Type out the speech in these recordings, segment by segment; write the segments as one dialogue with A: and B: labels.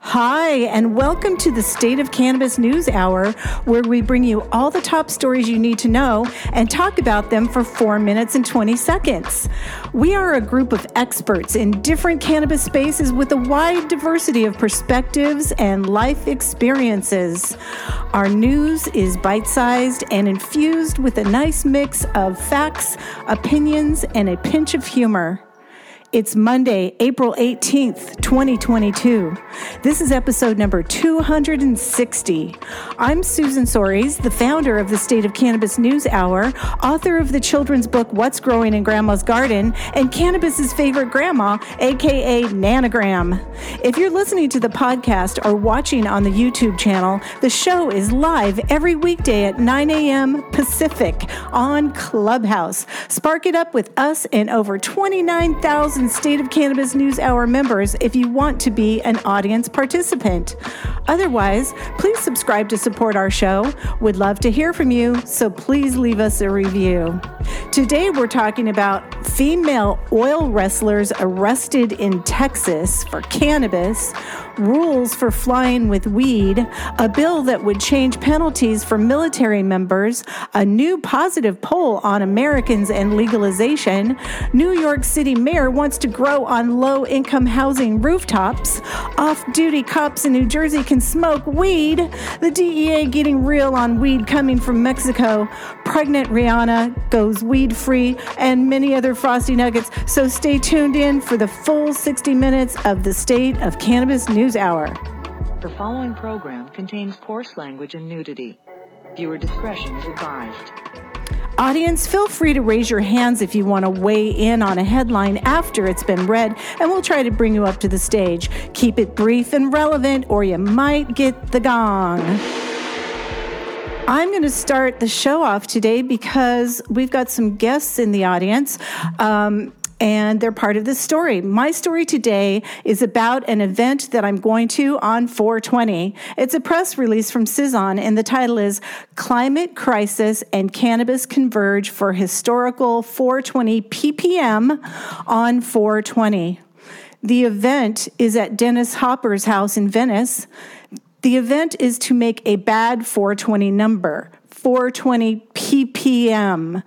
A: Hi, and welcome to the State of Cannabis News Hour, where we bring you all the top stories you need to know and talk about them for four minutes and 20 seconds. We are a group of experts in different cannabis spaces with a wide diversity of perspectives and life experiences. Our news is bite sized and infused with a nice mix of facts, opinions, and a pinch of humor. It's Monday, April 18th, 2022. This is episode number 260. I'm Susan Soares, the founder of the State of Cannabis News Hour, author of the children's book What's Growing in Grandma's Garden, and cannabis's favorite grandma, aka Nanogram. If you're listening to the podcast or watching on the YouTube channel, the show is live every weekday at 9 a.m. Pacific on Clubhouse. Spark it up with us and over 29,000 State of Cannabis News Hour members if you want to be an audience participant. Otherwise, please subscribe to support our show. We'd love to hear from you, so please leave us a review. Today, we're talking about female oil wrestlers arrested in Texas for cannabis rules for flying with weed, a bill that would change penalties for military members, a new positive poll on Americans and legalization, New York City mayor wants to grow on low income housing rooftops, off duty cops in New Jersey can smoke weed, the DEA getting real on weed coming from Mexico, pregnant Rihanna goes weed free, and many other frosty nuggets. So stay tuned in for the full 60 minutes of the State of Cannabis News Hour.
B: The following program contains coarse language and nudity. Viewer discretion is advised.
A: Audience, feel free to raise your hands if you want to weigh in on a headline after it's been read, and we'll try to bring you up to the stage. Keep it brief and relevant, or you might get the gong. I'm going to start the show off today because we've got some guests in the audience. Um, and they're part of this story. My story today is about an event that I'm going to on 420. It's a press release from Cision, and the title is Climate Crisis and Cannabis Converge for Historical 420 ppm on 420. The event is at Dennis Hopper's house in Venice. The event is to make a bad 420 number, 420 ppm.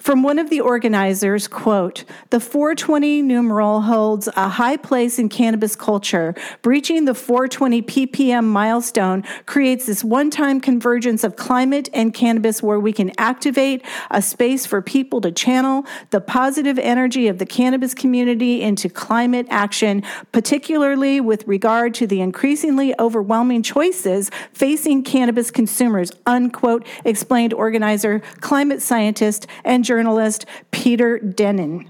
A: From one of the organizers, quote, the 420 numeral holds a high place in cannabis culture. Breaching the 420 ppm milestone creates this one-time convergence of climate and cannabis where we can activate a space for people to channel the positive energy of the cannabis community into climate action, particularly with regard to the increasingly overwhelming choices facing cannabis consumers, unquote, explained organizer, climate scientist, and journalist Peter Dennen.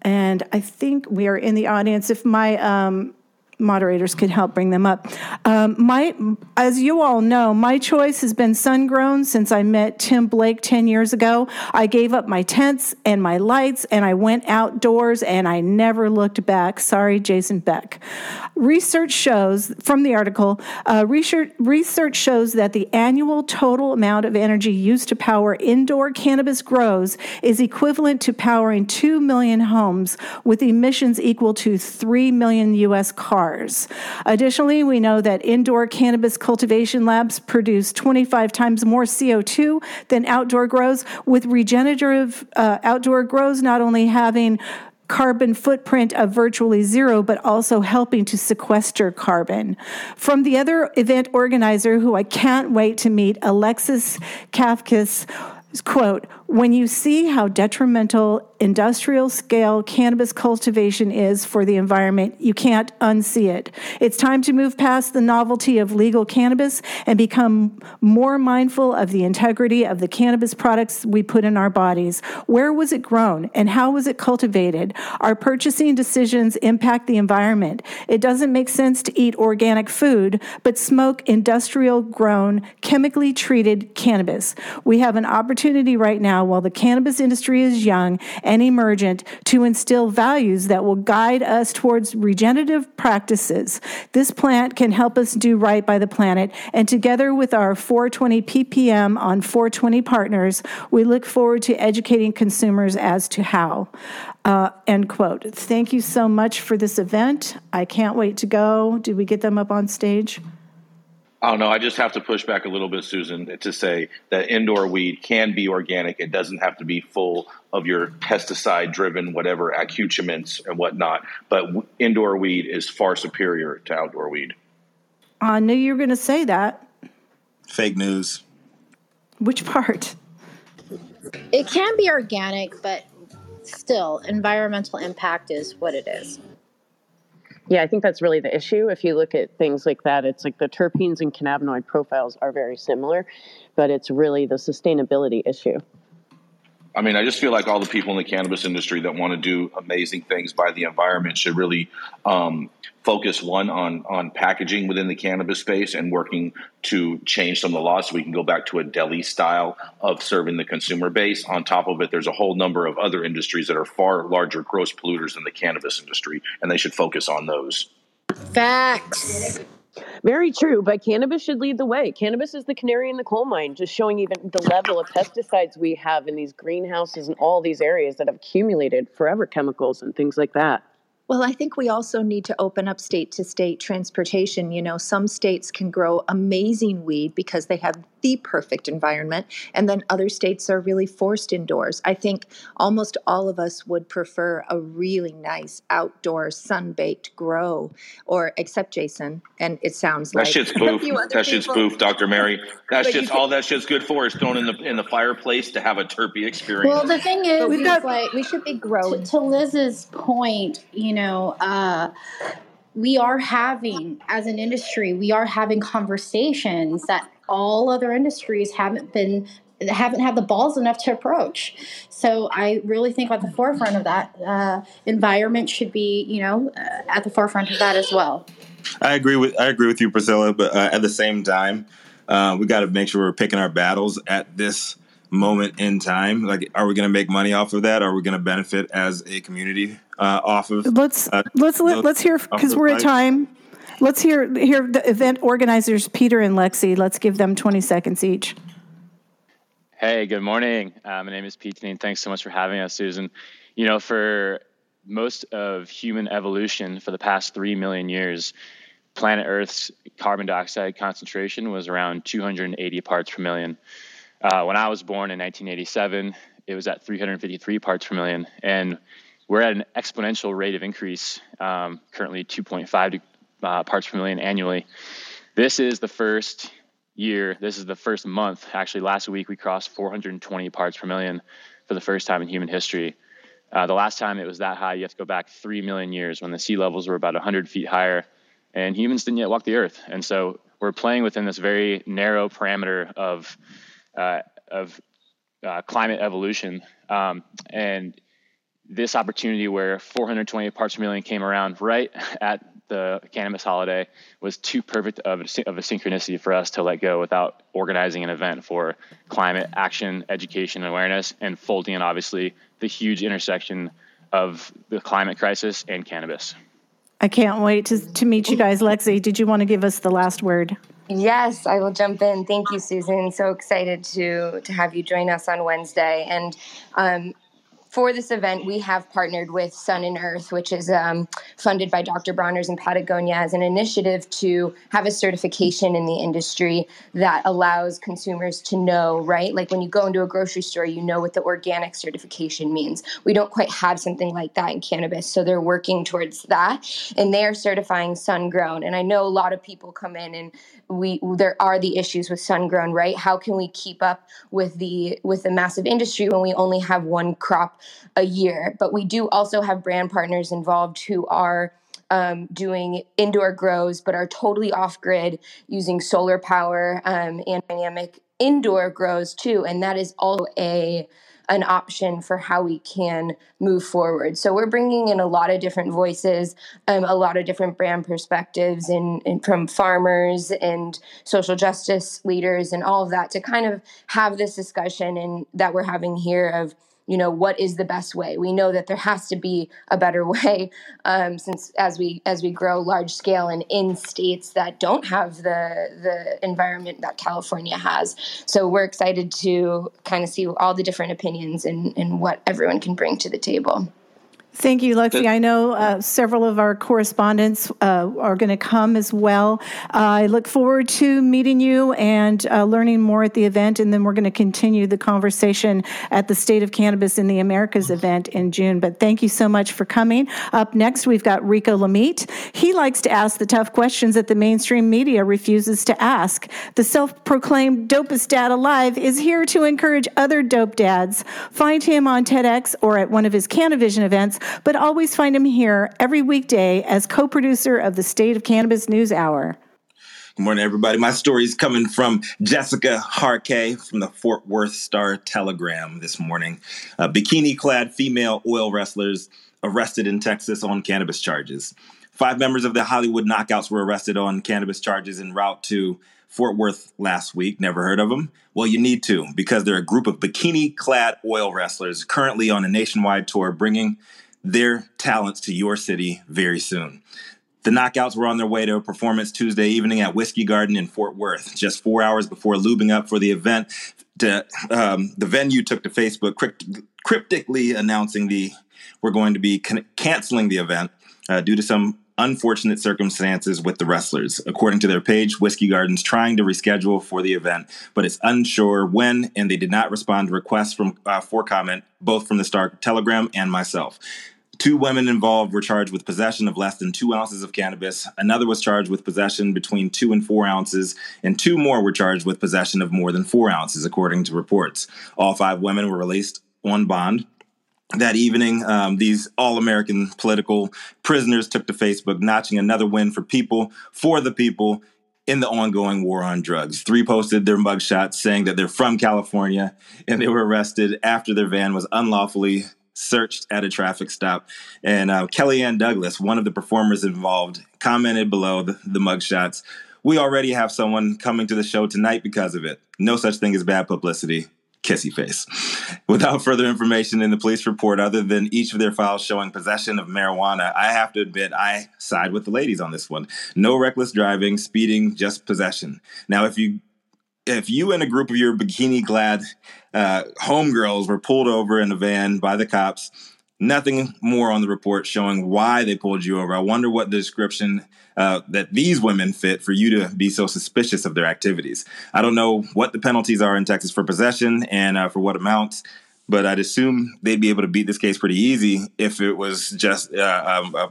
A: And I think we are in the audience. If my um, moderators could help bring them up. Um, my, as you all know, my choice has been sun grown since I met Tim Blake 10 years ago. I gave up my tents and my lights and I went outdoors and I never looked back. Sorry, Jason Beck. Research shows, from the article, uh, research, research shows that the annual total amount of energy used to power indoor cannabis grows is equivalent to powering 2 million homes with emissions equal to 3 million U.S. cars. Additionally, we know that indoor cannabis cultivation labs produce 25 times more CO2 than outdoor grows, with regenerative uh, outdoor grows not only having carbon footprint of virtually zero, but also helping to sequester carbon. From the other event organizer, who I can't wait to meet, Alexis Kafkas, quote, When you see how detrimental industrial scale cannabis cultivation is for the environment, you can't unsee it. It's time to move past the novelty of legal cannabis and become more mindful of the integrity of the cannabis products we put in our bodies. Where was it grown and how was it cultivated? Our purchasing decisions impact the environment. It doesn't make sense to eat organic food, but smoke industrial grown, chemically treated cannabis. We have an opportunity right now while the cannabis industry is young and emergent to instill values that will guide us towards regenerative practices. This plant can help us do right by the planet, and together with our 420 ppm on 420 partners, we look forward to educating consumers as to how. Uh, end quote. Thank you so much for this event. I can't wait to go. Did we get them up on stage?
C: Oh no, I just have to push back a little bit, Susan, to say that indoor weed can be organic. It doesn't have to be full of your pesticide-driven whatever accoutrements and whatnot. But w- indoor weed is far superior to outdoor weed.
A: I knew you were going to say that.
D: Fake news.
A: Which part?
E: It can be organic, but still, environmental impact is what it is.
F: Yeah, I think that's really the issue. If you look at things like that, it's like the terpenes and cannabinoid profiles are very similar, but it's really the sustainability issue.
C: I mean, I just feel like all the people in the cannabis industry that want to do amazing things by the environment should really um, focus one on on packaging within the cannabis space and working to change some of the laws so we can go back to a deli style of serving the consumer base. On top of it, there's a whole number of other industries that are far larger gross polluters than the cannabis industry, and they should focus on those.
E: Facts.
F: Very true, but cannabis should lead the way. Cannabis is the canary in the coal mine, just showing even the level of pesticides we have in these greenhouses and all these areas that have accumulated forever chemicals and things like that.
G: Well, I think we also need to open up state to state transportation. You know, some states can grow amazing weed because they have the perfect environment, and then other states are really forced indoors. I think almost all of us would prefer a really nice outdoor sun baked grow, or except Jason, and it sounds
C: That
G: like
C: shit's
G: a
C: boof.
G: few
C: That shit's
G: people.
C: boof, Doctor Mary. That
G: But you
C: shit's
G: can-
C: all that shit's good for is thrown in the in the fireplace to have a terpy experience.
E: Well, the thing is,
A: We've got-
E: like
G: We should be
E: to,
G: growing.
E: to Liz's point, you know, uh, we are having, as an industry, we are having conversations that all other industries haven't been haven't had the balls enough to approach. So I really think at the forefront of that, uh, environment should be, you know, uh, at the forefront of that as well.
D: I agree with I agree with you, Priscilla. But uh, at the same time, uh, we got to make sure we're picking our battles at this moment in time. Like, are we going to make money off of that? Are we going to benefit as a community uh, off of?
A: Let's
D: Uh,
A: let's let,
D: no,
A: let's hear because we're at time. Let's hear hear the event organizers Peter and Lexi. Let's give them 20 seconds each.
H: Hey, good morning. Uh, my name is Pete, and thanks so much for having us, Susan. You know, for most of human evolution for the past three million years, planet Earth's carbon dioxide concentration was around 280 parts per million. Uh, when I was born in 1987, it was at 353 parts per million, and we're at an exponential rate of increase, um, currently 2.5 uh, parts per million annually. This is the first year, this is the first month. Actually, last week we crossed 420 parts per million for the first time in human history. Uh, the last time it was that high, you have to go back 3 million years when the sea levels were about 100 feet higher and humans didn't yet walk the earth. And so we're playing within this very narrow parameter of, uh, of uh, climate evolution. Um, and this opportunity where 420 parts per million came around right at the cannabis holiday was too perfect of a, of a synchronicity for us to let go without organizing an event for climate action, education, and awareness, and folding in obviously the huge intersection of the climate crisis and cannabis.
A: I can't wait to, to meet you guys. Lexi, did you want to give us the last word?
I: Yes, I will jump in. Thank you, Susan. So excited to to have you join us on Wednesday. And um, for this event, we have partnered with Sun and Earth, which is um, funded by Dr. Bronner's in Patagonia as an initiative to have a certification in the industry that allows consumers to know, right? Like when you go into a grocery store, you know what the organic certification means. We don't quite have something like that in cannabis. So they're working towards that and they are certifying sun grown. And I know a lot of people come in and we there are the issues with sun grown, right? How can we keep up with the with the massive industry when we only have one crop a year? But we do also have brand partners involved who are um, doing indoor grows, but are totally off grid using solar power um, and dynamic indoor grows too. And that is also a an option for how we can move forward. So we're bringing in a lot of different voices, um, a lot of different brand perspectives, and, and from farmers and social justice leaders and all of that to kind of have this discussion and that we're having here of you know what is the best way? We know that there has to be a better way um, since as we as we grow large scale and in states that don't have the the environment that california has. So we're excited to kind of see all the different opinions and, and what everyone can bring to the table
A: Thank you, Lexi. I know uh, several of our correspondents uh, are going to come as well. Uh, I look forward to meeting you and uh, learning more at the event, and then we're going to continue the conversation at the State of Cannabis in the Americas event in June. But thank you so much for coming. Up next, we've got Rico Lamitte. He likes to ask the tough questions that the mainstream media refuses to ask. The self-proclaimed dopest dad alive is here to encourage other dope dads. Find him on TEDx or at one of his Canavision events but always find him here every weekday as co producer of the State of Cannabis News Hour.
D: Good morning, everybody. My story is coming from Jessica Harkey from the Fort Worth Star Telegram this morning. Uh, bikini clad female oil wrestlers arrested in Texas on cannabis charges. Five members of the Hollywood Knockouts were arrested on cannabis charges en route to Fort Worth last week. Never heard of them? Well, you need to because they're a group of bikini clad oil wrestlers currently on a nationwide tour bringing their talents to your city very soon. The Knockouts were on their way to a performance Tuesday evening at Whiskey Garden in Fort Worth. Just four hours before lubing up for the event, to, um, the venue took to Facebook crypt- cryptically announcing the we're going to be can- canceling the event uh, due to some unfortunate circumstances with the wrestlers. According to their page, Whiskey Garden's trying to reschedule for the event, but it's unsure when, and they did not respond to requests from uh, for comment, both from the Star Telegram and myself. Two women involved were charged with possession of less than two ounces of cannabis. Another was charged with possession between two and four ounces, and two more were charged with possession of more than four ounces, according to reports. All five women were released on bond. That evening, um, these all American political prisoners took to Facebook, notching another win for people, for the people, in the ongoing war on drugs. Three posted their mugshots saying that they're from California and they were arrested after their van was unlawfully searched at a traffic stop. And uh, Kellyanne Douglas, one of the performers involved, commented below the, the mugshots. We already have someone coming to the show tonight because of it. No such thing as bad publicity. Kissy face. Without further information in the police report, other than each of their files showing possession of marijuana, I have to admit I side with the ladies on this one. No reckless driving, speeding, just possession. Now, if you if you and a group of your bikini clad uh, homegirls were pulled over in a van by the cops, nothing more on the report showing why they pulled you over. I wonder what the description uh, that these women fit for you to be so suspicious of their activities. I don't know what the penalties are in Texas for possession and uh, for what amounts. But I'd assume they'd be able to beat this case pretty easy if it was just uh, um, uh,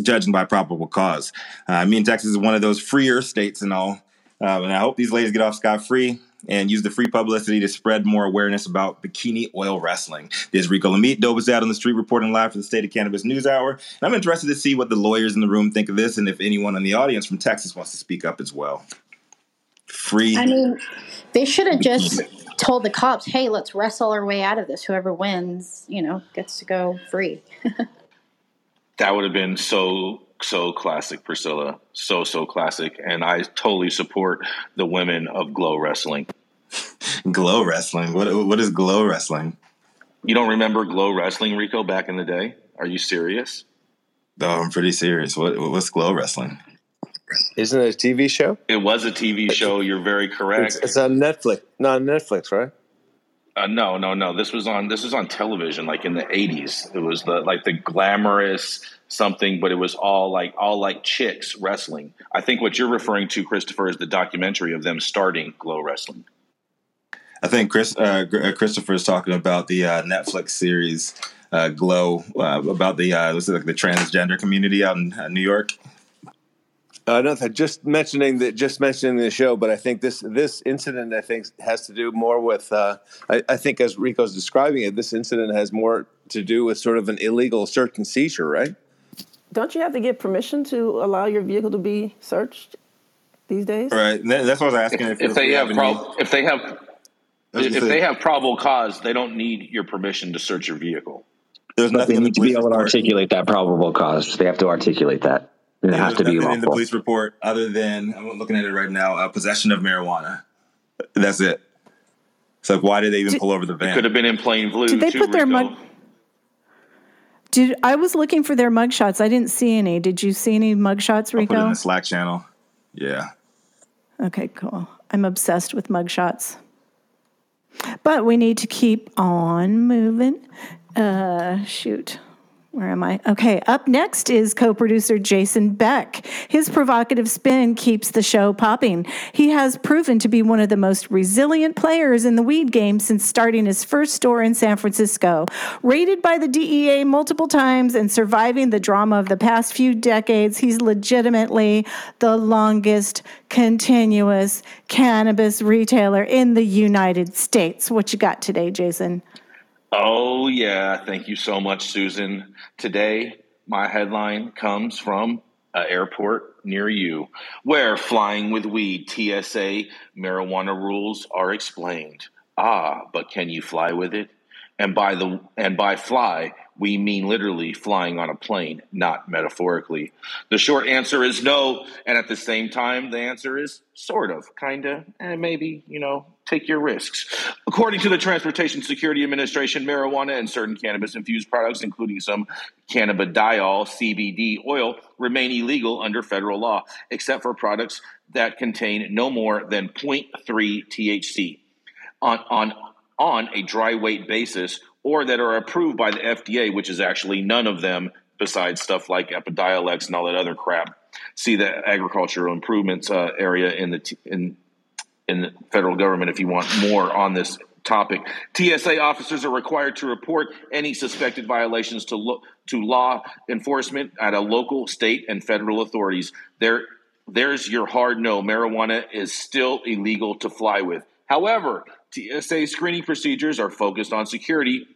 D: judging by probable cause. Uh, I mean, Texas is one of those freer states and all, um, and I hope these ladies get off scot free and use the free publicity to spread more awareness about bikini oil wrestling. This is Rico Lamitte, Dopest Dad on the Street, reporting live for the State of Cannabis News Hour. And I'm interested to see what the lawyers in the room think of this and if anyone in the audience from Texas wants to speak up as well. Free.
E: I mean, they should have just told the cops, hey, let's wrestle our way out of this. Whoever wins, you know, gets to go free.
C: that would have been so so classic, Priscilla. So so classic, and I totally support the women of Glow Wrestling.
D: glow Wrestling. What what is Glow Wrestling?
C: You don't remember Glow Wrestling, Rico? Back in the day, are you serious?
D: Oh, I'm pretty serious. What what's Glow Wrestling?
J: Isn't it a TV show?
C: It was a TV show. You're very correct.
J: It's, it's on Netflix. Not on Netflix, right?
C: Uh, no, no, no. This was on this was on television, like in the '80s. It was the like the glamorous something, but it was all like all like chicks wrestling. I think what you're referring to, Christopher, is the documentary of them starting Glow Wrestling.
D: I think Chris uh, uh Christopher is talking about the uh, Netflix series uh, Glow uh, about the uh, like the transgender community out in New York.
J: Uh, no, just mentioning that, just mentioning the show, but I think this this incident, I think, has to do more with. Uh, I, I, think, as Rico's describing it, this incident has more to do with sort of an illegal search and seizure, right?
K: Don't you have to get permission to allow your vehicle to be searched these days?
D: Right. That's what I was asking.
C: If, if, if they have, prob- if they have if they have probable cause, they don't need your permission to search your vehicle.
L: There's nothing. They need to be able to articulate that probable cause. They have to articulate that. It has to be
D: lawful. in the police report other than I'm looking at it right now. Uh, possession of marijuana. That's it. It's like why did they even did, pull over the van?
C: It could have been in plain blue.
A: Did they
C: too,
A: put their
C: mug?
A: Did I was looking for their mugshots? I didn't see any. Did you see any mugshots, Rico?
D: I'll put it in the Slack channel. Yeah.
A: Okay, cool. I'm obsessed with mugshots. But we need to keep on moving. Uh, shoot. Where am I? Okay, up next is co producer Jason Beck. His provocative spin keeps the show popping. He has proven to be one of the most resilient players in the weed game since starting his first store in San Francisco. Rated by the DEA multiple times and surviving the drama of the past few decades, he's legitimately the longest continuous cannabis retailer in the United States. What you got today, Jason?
C: Oh, yeah. Thank you so much, Susan. Today, my headline comes from an airport near you where flying with weed TSA marijuana rules are explained. Ah, but can you fly with it? And by the and by fly, we mean literally flying on a plane, not metaphorically. The short answer is no, and at the same time, the answer is sort of, kind of, and maybe, you know, take your risks. According to the Transportation Security Administration, marijuana and certain cannabis infused products, including some cannabidiol CBD oil, remain illegal under federal law, except for products that contain no more than 0.3 THC. On, on, on a dry weight basis or that are approved by the FDA, which is actually none of them besides stuff like Epidiolex and all that other crap. See the agricultural improvements uh, area in the t- in in the federal government if you want more on this topic. TSA officers are required to report any suspected violations to lo- to law enforcement at a local, state, and federal authorities. There, there's your hard no. Marijuana is still illegal to fly with. However, TSA screening procedures are focused on security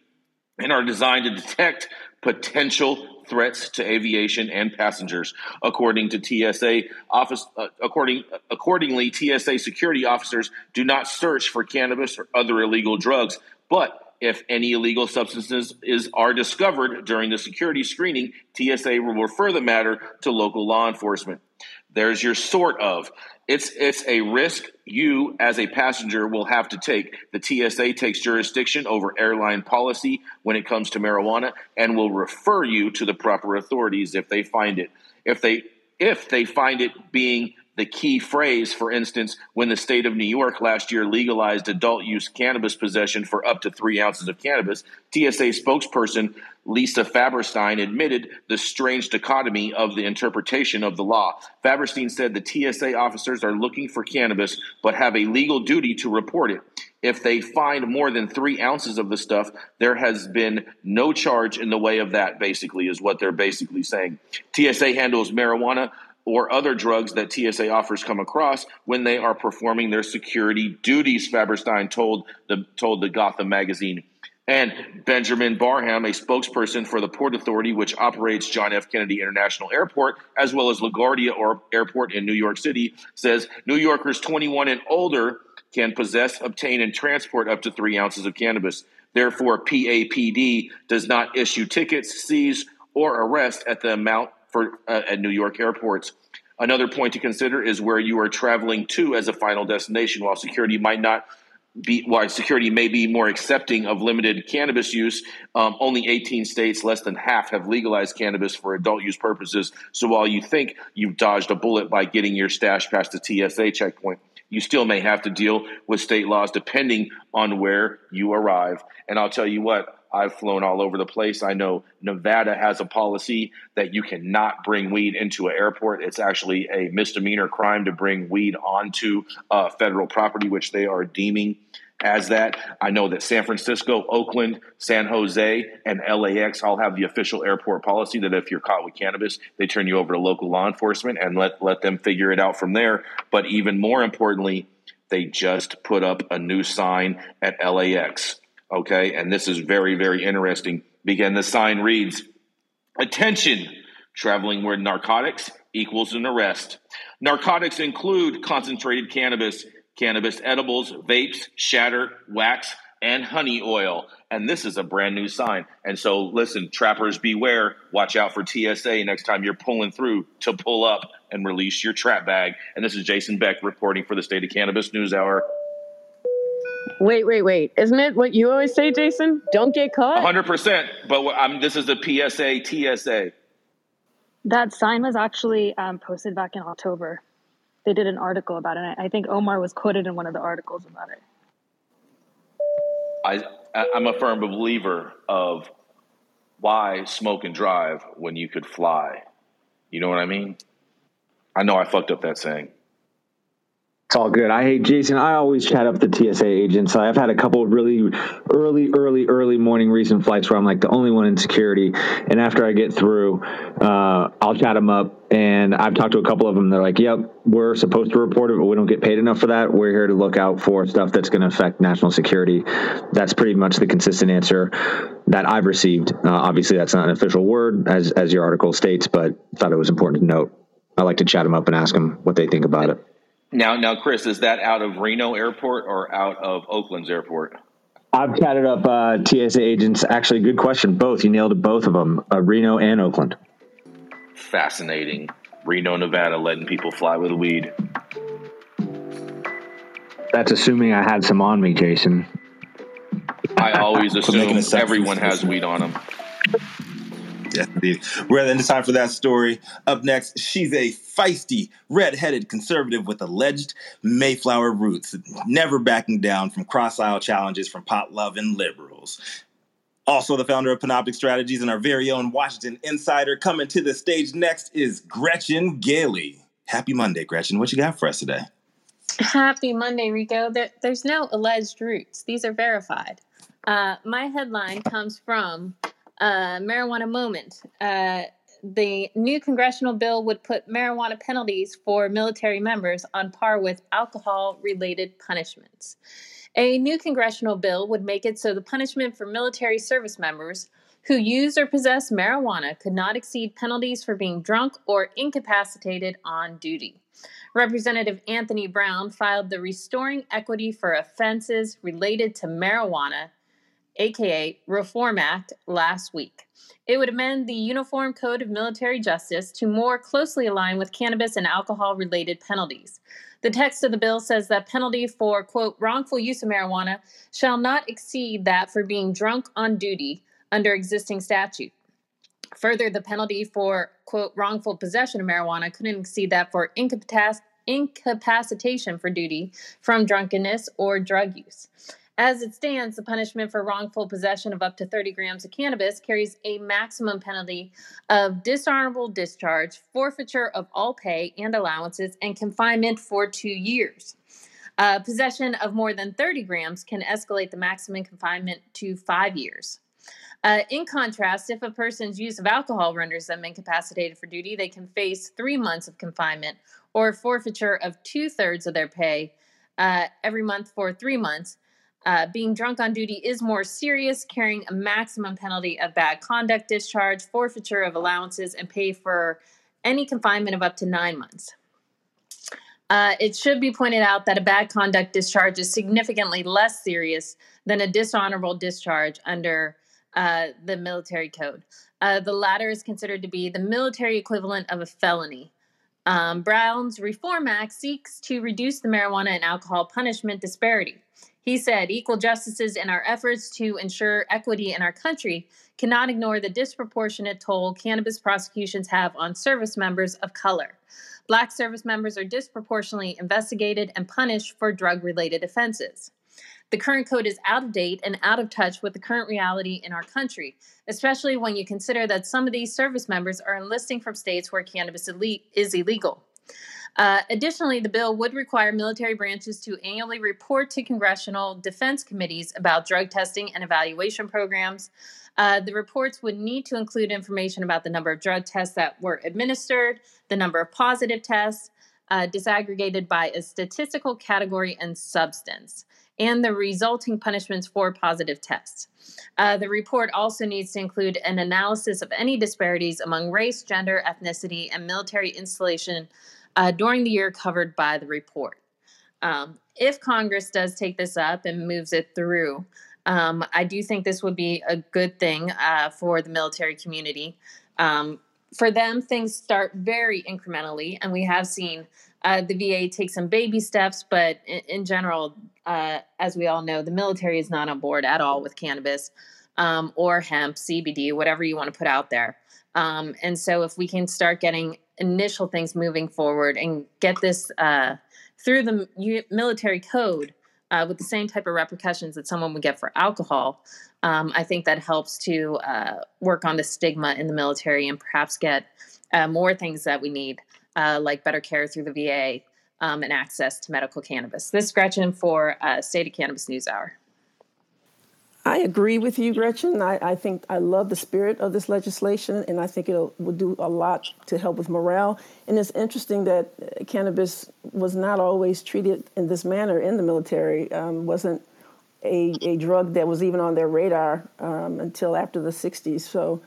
C: and are designed to detect potential threats to aviation and passengers. According to TSA office, uh, according accordingly, TSA security officers do not search for cannabis or other illegal drugs, but if any illegal substances is are discovered during the security screening, TSA will refer the matter to local law enforcement. There's your sort of. It's it's a risk you as a passenger will have to take. The TSA takes jurisdiction over airline policy when it comes to marijuana and will refer you to the proper authorities if they find it. If they if they find it being the key phrase, for instance, when the state of New York last year legalized adult use cannabis possession for up to three ounces of cannabis, TSA spokesperson Lisa Farbstein admitted the strange dichotomy of the interpretation of the law. Farbstein said the TSA officers are looking for cannabis but have a legal duty to report it. If they find more than three ounces of the stuff, there has been no charge in the way of that, basically, is what they're basically saying. TSA handles marijuana or other drugs that TSA offers come across when they are performing their security duties, Farbstein told the told the Gotham magazine. And Benjamin Barham, a spokesperson for the Port Authority, which operates John F. Kennedy International Airport, as well as LaGuardia Airport in New York City, says New Yorkers 21 and older can possess, obtain, and transport up to three ounces of cannabis. Therefore, PAPD does not issue tickets, seize, or arrest at the amount for uh, at New York airports. Another point to consider is where you are traveling to as a final destination. While security might not be, while security may be more accepting of limited cannabis use, um, only 18 states, less than half, have legalized cannabis for adult use purposes. So while you think you've dodged a bullet by getting your stash past the TSA checkpoint, you still may have to deal with state laws depending on where you arrive. And I'll tell you what, I've flown all over the place. I know Nevada has a policy that you cannot bring weed into an airport. It's actually a misdemeanor crime to bring weed onto uh, federal property, which they are deeming as that. I know that San Francisco, Oakland, San Jose, and LAX all have the official airport policy that if you're caught with cannabis, they turn you over to local law enforcement and let let them figure it out from there. But even more importantly, they just put up a new sign at LAX. Okay, and this is very very interesting. Begin the sign reads, "Attention." Traveling with narcotics equals an arrest. Narcotics include concentrated cannabis, cannabis edibles, vapes, shatter, wax, and honey oil. And this is a brand new sign. And so, listen, trappers beware. Watch out for TSA next time you're pulling through to pull up and release your trap bag. And this is Jason Beck reporting for the State of Cannabis News Hour.
F: Wait, wait, wait. Isn't it what you always say, Jason? Don't get caught?
C: 100%. But I'm, this is the PSA, TSA.
M: That sign was actually um, posted back in October. They did an article about it. I think Omar was quoted in one of the articles about it.
C: I, I'm a firm believer of why smoke and drive when you could fly. You know what I mean? I know I fucked up that saying.
L: It's all good. I hate Jason. I always chat up the TSA agents. I've had a couple of really early, early, early morning recent flights where I'm like the only one in security. And after I get through, uh, I'll chat them up. And I've talked to a couple of them. They're like, "Yep, we're supposed to report it, but we don't get paid enough for that. We're here to look out for stuff that's going to affect national security." That's pretty much the consistent answer that I've received. Uh, obviously, that's not an official word, as as your article states, but thought it was important to note. I like to chat them up and ask them what they think about it.
C: Now, now, Chris, is that out of Reno Airport or out of Oakland's airport?
L: I've chatted up uh, TSA agents. Actually, good question. Both. You nailed. Both of them. Uh, Reno and Oakland.
C: Fascinating. Reno, Nevada, letting people fly with weed.
L: That's assuming I had some on me, Jason.
C: I always assume everyone has weed on them.
D: Yes, indeed. We're at the end of time for that story. Up next, she's a feisty, red-headed conservative with alleged Mayflower roots, never backing down from cross-aisle challenges from pot-loving liberals. Also, the founder of Panoptic Strategies and our very own Washington insider coming to the stage next is Gretchen Gailey. Happy Monday, Gretchen. What you got for us today?
N: Happy Monday, Rico. There, there's no alleged roots. These are verified. Uh, my headline comes from uh, Marijuana Moment. Uh, the new congressional bill would put marijuana penalties for military members on par with alcohol related punishments. A new congressional bill would make it so the punishment for military service members who use or possess marijuana could not exceed penalties for being drunk or incapacitated on duty. Representative Anthony Brown filed the Restoring Equity for Offenses Related to Marijuana aka Reform Act, last week. It would amend the Uniform Code of Military Justice to more closely align with cannabis and alcohol related penalties. The text of the bill says that penalty for, quote, wrongful use of marijuana shall not exceed that for being drunk on duty under existing statute. Further, the penalty for, quote, wrongful possession of marijuana couldn't exceed that for incapac- incapacitation for duty from drunkenness or drug use. As it stands, the punishment for wrongful possession of up to 30 grams of cannabis carries a maximum penalty of dishonorable discharge, forfeiture of all pay and allowances, and confinement for two years. Uh, possession of more than 30 grams can escalate the maximum confinement to five years. Uh, in contrast, if a person's use of alcohol renders them incapacitated for duty, they can face three months of confinement or forfeiture of two thirds of their pay uh, every month for three months uh, being drunk on duty is more serious, carrying a maximum penalty of bad conduct discharge, forfeiture of allowances, and pay for any confinement of up to nine months. Uh, it should be pointed out that a bad conduct discharge is significantly less serious than a dishonorable discharge under uh, the military code. Uh, the latter is considered to be the military equivalent of a felony. Um, Brown's Reform Act seeks to reduce the marijuana and alcohol punishment disparity. He said, Equal justices in our efforts to ensure equity in our country cannot ignore the disproportionate toll cannabis prosecutions have on service members of color. Black service members are disproportionately investigated and punished for drug related offenses. The current code is out of date and out of touch with the current reality in our country, especially when you consider that some of these service members are enlisting from states where cannabis is illegal. Uh, additionally, the bill would require military branches to annually report to congressional defense committees about drug testing and evaluation programs. Uh, the reports would need to include information about the number of drug tests that were administered, the number of positive tests, uh, disaggregated by a statistical category and substance, and the resulting punishments for positive tests. Uh, the report also needs to include an analysis of any disparities among race, gender, ethnicity, and military installation uh, during the year covered by the report. Um, if Congress does take this up and moves it through, um, I do think this would be a good thing uh, for the military community. Um, for them, things start very incrementally, and we have seen uh, the VA takes some baby steps, but in, in general, uh, as we all know, the military is not on board at all with cannabis um, or hemp, CBD, whatever you want to put out there. Um, and so, if we can start getting initial things moving forward and get this uh, through the military code uh, with the same type of repercussions that someone would get for alcohol, um, I think that helps to uh, work on the stigma in the military and perhaps get uh, more things that we need, uh, like better care through the VA um, and access to medical cannabis. This is Gretchen for uh, State of Cannabis News Hour.
K: I agree with you, Gretchen. I, I, think I love the spirit of this legislation, and I think it will do a lot to help with morale. And it's interesting that uh, cannabis was not always treated in this manner in the military. Um, wasn't a, a drug that was even on their radar um, until after the '60s. So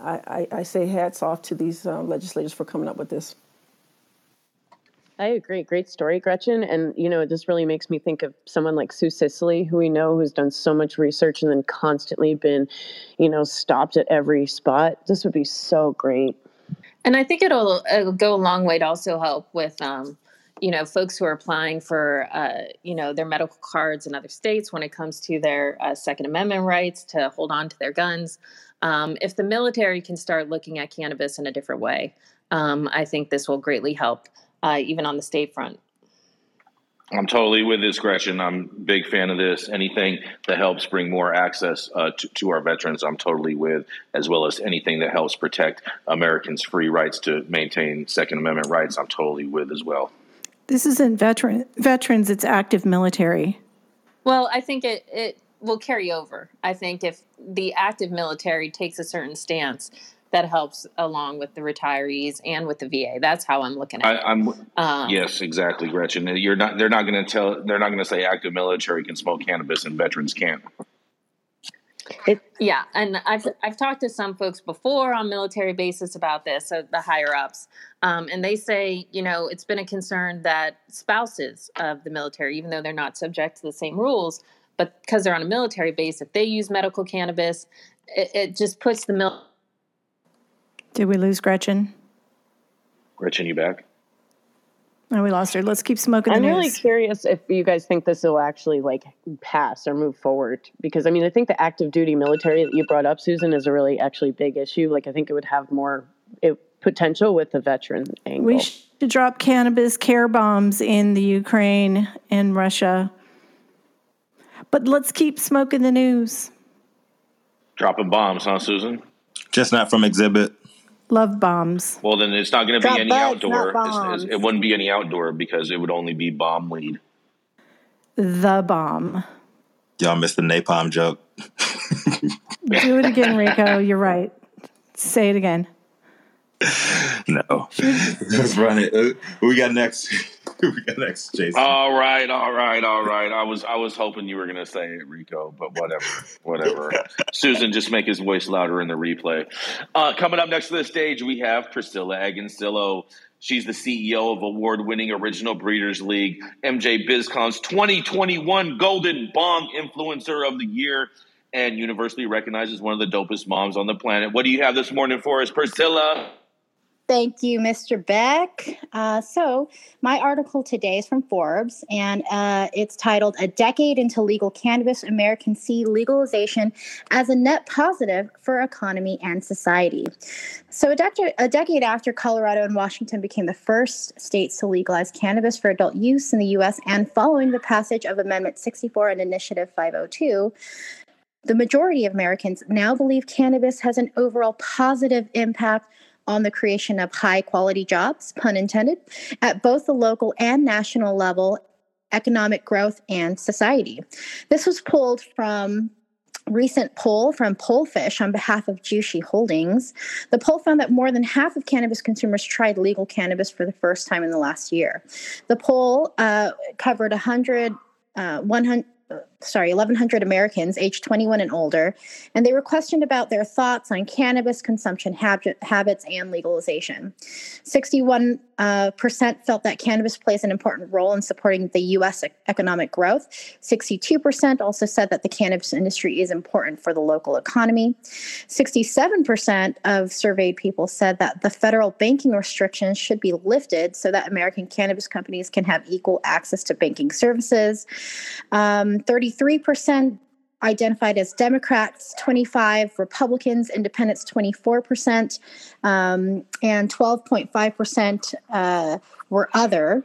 K: I, I, I, say hats off to these um, legislators for coming up with this.
F: I agree. Great story, Gretchen. And, you know, this really makes me think of someone like Sue Sisley, who we know who's done so much research and then constantly been, you know, stopped at every spot. This would be so great.
N: And I think it'll, it'll go a long way to also help with, um, you know, folks who are applying for, uh, you know, their medical cards in other states when it comes to their uh, Second Amendment rights to hold on to their guns. Um, if the military can start looking at cannabis in a different way, um, I think this will greatly help uh, even on the state front.
C: I'm totally with this, Gretchen. I'm a big fan of this. Anything that helps bring more access uh, to, to, our veterans, I'm totally with, as well as anything that helps protect Americans' free rights to maintain Second Amendment rights, I'm totally with as well.
A: This isn't veteran veterans; it's active military.
N: Well, I think it it will carry over. I think if the active military takes a certain stance, that helps along with the retirees and with the VA. That's how I'm looking at
C: I, am um, yes, exactly, Gretchen. You're not. They're not going to tell. They're not going to say active military can smoke cannabis and veterans can't.
N: It, yeah, and I've I've talked to some folks before on military basis about this, so the higher ups, um, and they say you know it's been a concern that spouses of the military, even though they're not subject to the same rules, but because they're on a military base, if they use medical cannabis, it, it just puts the military
A: did we lose Gretchen?
C: Gretchen, you back?
A: No, we lost her. Let's keep smoking. The Gretchen.
F: I'm
A: news.
F: really curious if you guys think this will actually like pass or move forward because I mean I think the active duty military that you brought up, Susan, is a really actually big issue. Like I think it would have more it, potential with the veteran angle.
A: We should drop cannabis care bombs in the Ukraine and Russia. But let's keep smoking the news.
C: Dropping bombs, huh, Susan?
D: Just not from exhibit.
A: Love bombs.
C: Well, then it's not going to be any bugs, outdoor. It's, it's, it wouldn't be any outdoor because it would only be bomb weed.
A: The bomb.
D: Y'all missed the napalm joke.
A: Do it again, Rico. You're right. Say it again.
D: No. Let's run it. We got next. we got next, Jason.
C: All right, all right, all right. I was I was hoping you were going to say it, Rico, but whatever, whatever. Susan, just make his voice louder in the replay. Uh, coming up next to the stage, we have Priscilla Agoncillo. She's the CEO of award-winning Original Breeders League, MJ BizCon's 2021 Golden Bong Influencer of the Year, and universally recognized as one of the dopest moms on the planet. What do you have this morning for us, Priscilla?
E: Thank you, Mr. Beck. Uh, so, my article today is from Forbes, and uh, it's titled A Decade into Legal Cannabis Americans See Legalization as a Net Positive for Economy and Society. So, a, a decade after Colorado and Washington became the first states to legalize cannabis for adult use in the U.S., and following the passage of Amendment 64 and Initiative 502, the majority of Americans now believe cannabis has an overall positive impact on the creation of high quality jobs, pun intended, at both the local and national level, economic growth, and society. This was pulled from recent poll from Pollfish on behalf of Jushi Holdings. The poll found that more than half of cannabis consumers tried legal cannabis for the first time in the last year. The poll uh, covered 100, uh, 100 sorry, 1,100 Americans aged 21 and older, and they were questioned about their thoughts on cannabis consumption habit, habits and legalization. 61 uh, percent felt that cannabis plays an important role in supporting the U.S. economic growth. 62% also said that the cannabis industry is important for the local economy. 67% of surveyed people said that the federal banking restrictions should be lifted so that American cannabis companies can have equal access to banking services. Um, 33% identified as Democrats, 25 Republicans, Independents 24%, um, and 12.5% uh, were other.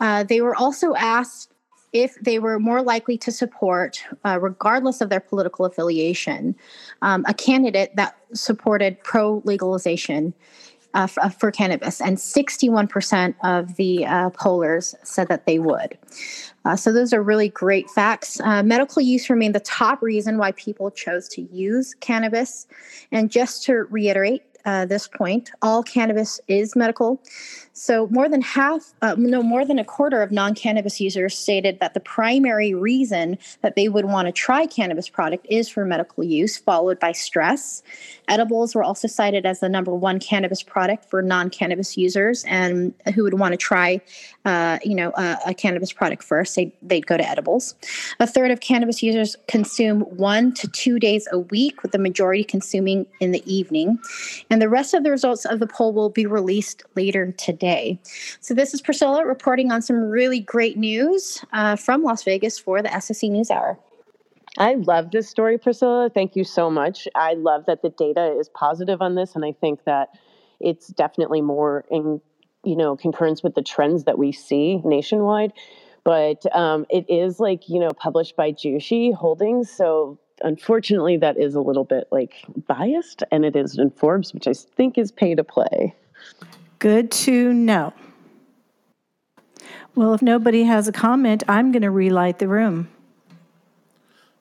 E: Uh, they were also asked if they were more likely to support, uh, regardless of their political affiliation, um, a candidate that supported pro legalization. Uh, for, for, cannabis, and 61% of the uh, pollers said that they would. Uh, so those are really great facts. Uh, medical use remained the top reason why people chose to use cannabis. And just to reiterate uh, this point, all cannabis is medical. So more than half, uh, no, more than a quarter of non-cannabis users stated that the primary reason that they would want to try cannabis product is for medical use, followed by stress. Edibles were also cited as the number one cannabis product for non-cannabis users, and who would want to try, uh, you know, a, a cannabis product first, they, they'd go to edibles. A third of cannabis users consume one to two days a week, with the majority consuming in the evening. And the rest of the results of the poll will be released later today day. So, this is Priscilla reporting on some really great news uh, from Las Vegas for the SSE News Hour.
F: I love this story, Priscilla. Thank you so much. I love that the data is positive on this, and I think that it's definitely more in you know concurrence with the trends that we see nationwide. But um, it is like you know published by Jushi Holdings, so unfortunately that is a little bit like biased, and it is in Forbes, which I think is pay to play.
A: Good to know. Well, if nobody has a comment, I'm going to relight the room.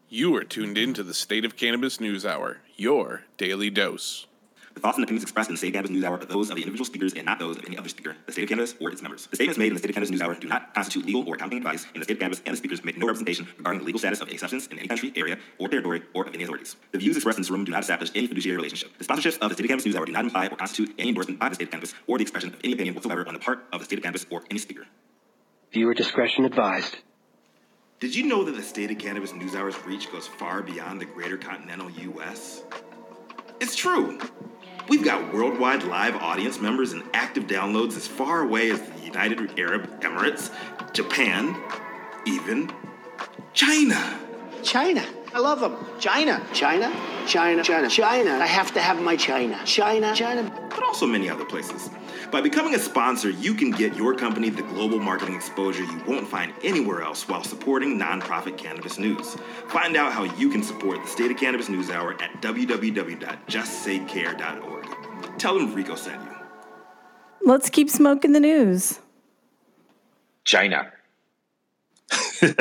O: You are tuned in to the State of Cannabis News Hour, your daily dose.
P: The thoughts and opinions expressed in the State of Cannabis News Hour are those of the individual speakers and not those of any other speaker, the State of Cannabis, or its members. The statements made in the State of Cannabis News Hour do not constitute legal or accounting advice, and the State of Cannabis and the speakers make no representation regarding the legal status of any substance in any country, area, or territory, or of any authorities. The views expressed in this room do not establish any fiduciary relationship. The sponsorships of the State of Cannabis News Hour do not imply or constitute any endorsement by the State of Cannabis or the expression of any opinion whatsoever on the part of the State of Cannabis or any speaker.
Q: Viewer discretion advised.
P: Did you know that the State of Cannabis News Hour's reach goes far beyond the greater continental U.S.? It's true. We've got worldwide live audience members and active downloads as far away as the United Arab Emirates, Japan, even China.
Q: China. I love them. China. China. China. China. China. I have to have my China. China. China.
P: But also many other places. By becoming a sponsor, you can get your company the global marketing exposure you won't find anywhere else while supporting nonprofit cannabis news. Find out how you can support the State of Cannabis News Hour at www.justsaycare.org. Tell them Rico sent you.
A: Let's keep smoking the news.
C: China.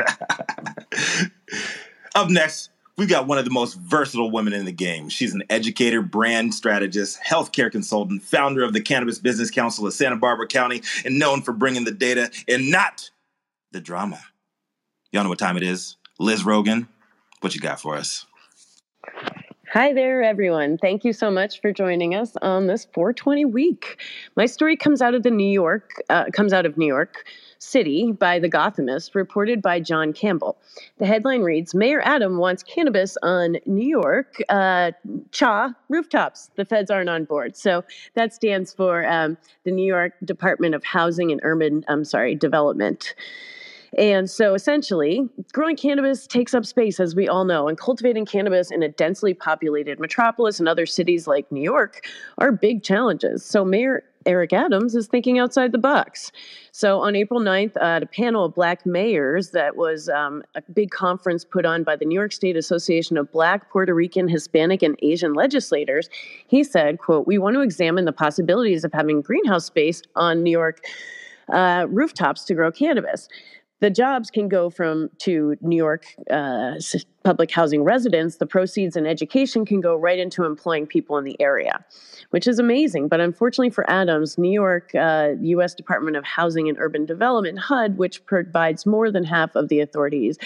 D: Up next, we've got one of the most versatile women in the game. She's an educator, brand strategist, healthcare consultant, founder of the Cannabis Business Council of Santa Barbara County, and known for bringing the data and not the drama. Y'all know what time it is. Liz Rogan, what you got for us?
F: Hi there, everyone. Thank you so much for joining us on this 420 week. My story comes out of the New York, uh, comes out of New York City by the Gothamist, reported by John Campbell. The headline reads: Mayor Adam wants cannabis on New York uh, Cha rooftops. The feds aren't on board, so that stands for um, the New York Department of Housing and Urban, I'm sorry, Development. And so essentially, growing cannabis takes up space, as we all know, and cultivating cannabis in a densely populated metropolis and other cities like New York are big challenges. So Mayor Eric Adams is thinking outside the box. So on April 9th, uh, at a panel of black mayors that was um, a big conference put on by the New York State Association of Black, Puerto Rican, Hispanic, and Asian legislators, he said, quote, we want to examine the possibilities of having greenhouse space on New York uh, rooftops to grow cannabis the jobs can go from to New York uh, public housing residents. The proceeds and education can go right into employing people in the area, which is amazing. But unfortunately for Adams, New York uh, U.S. Department of Housing and Urban Development (HUD), which provides more than half of the authorities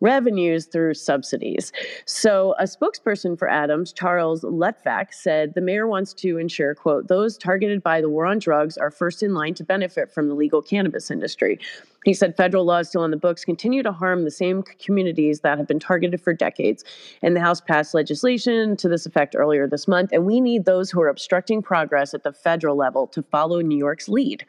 F: revenues through subsidies. So, a spokesperson for Adams, Charles Lutvak, said the mayor wants to ensure, quote, those targeted by the war on drugs are first in line to benefit from the legal cannabis industry. He said federal laws still on the books continue to harm the same communities that have been targeted for decades. And the House passed legislation to this effect earlier this month. And we need those who are obstructing progress at the federal level to follow New York's lead.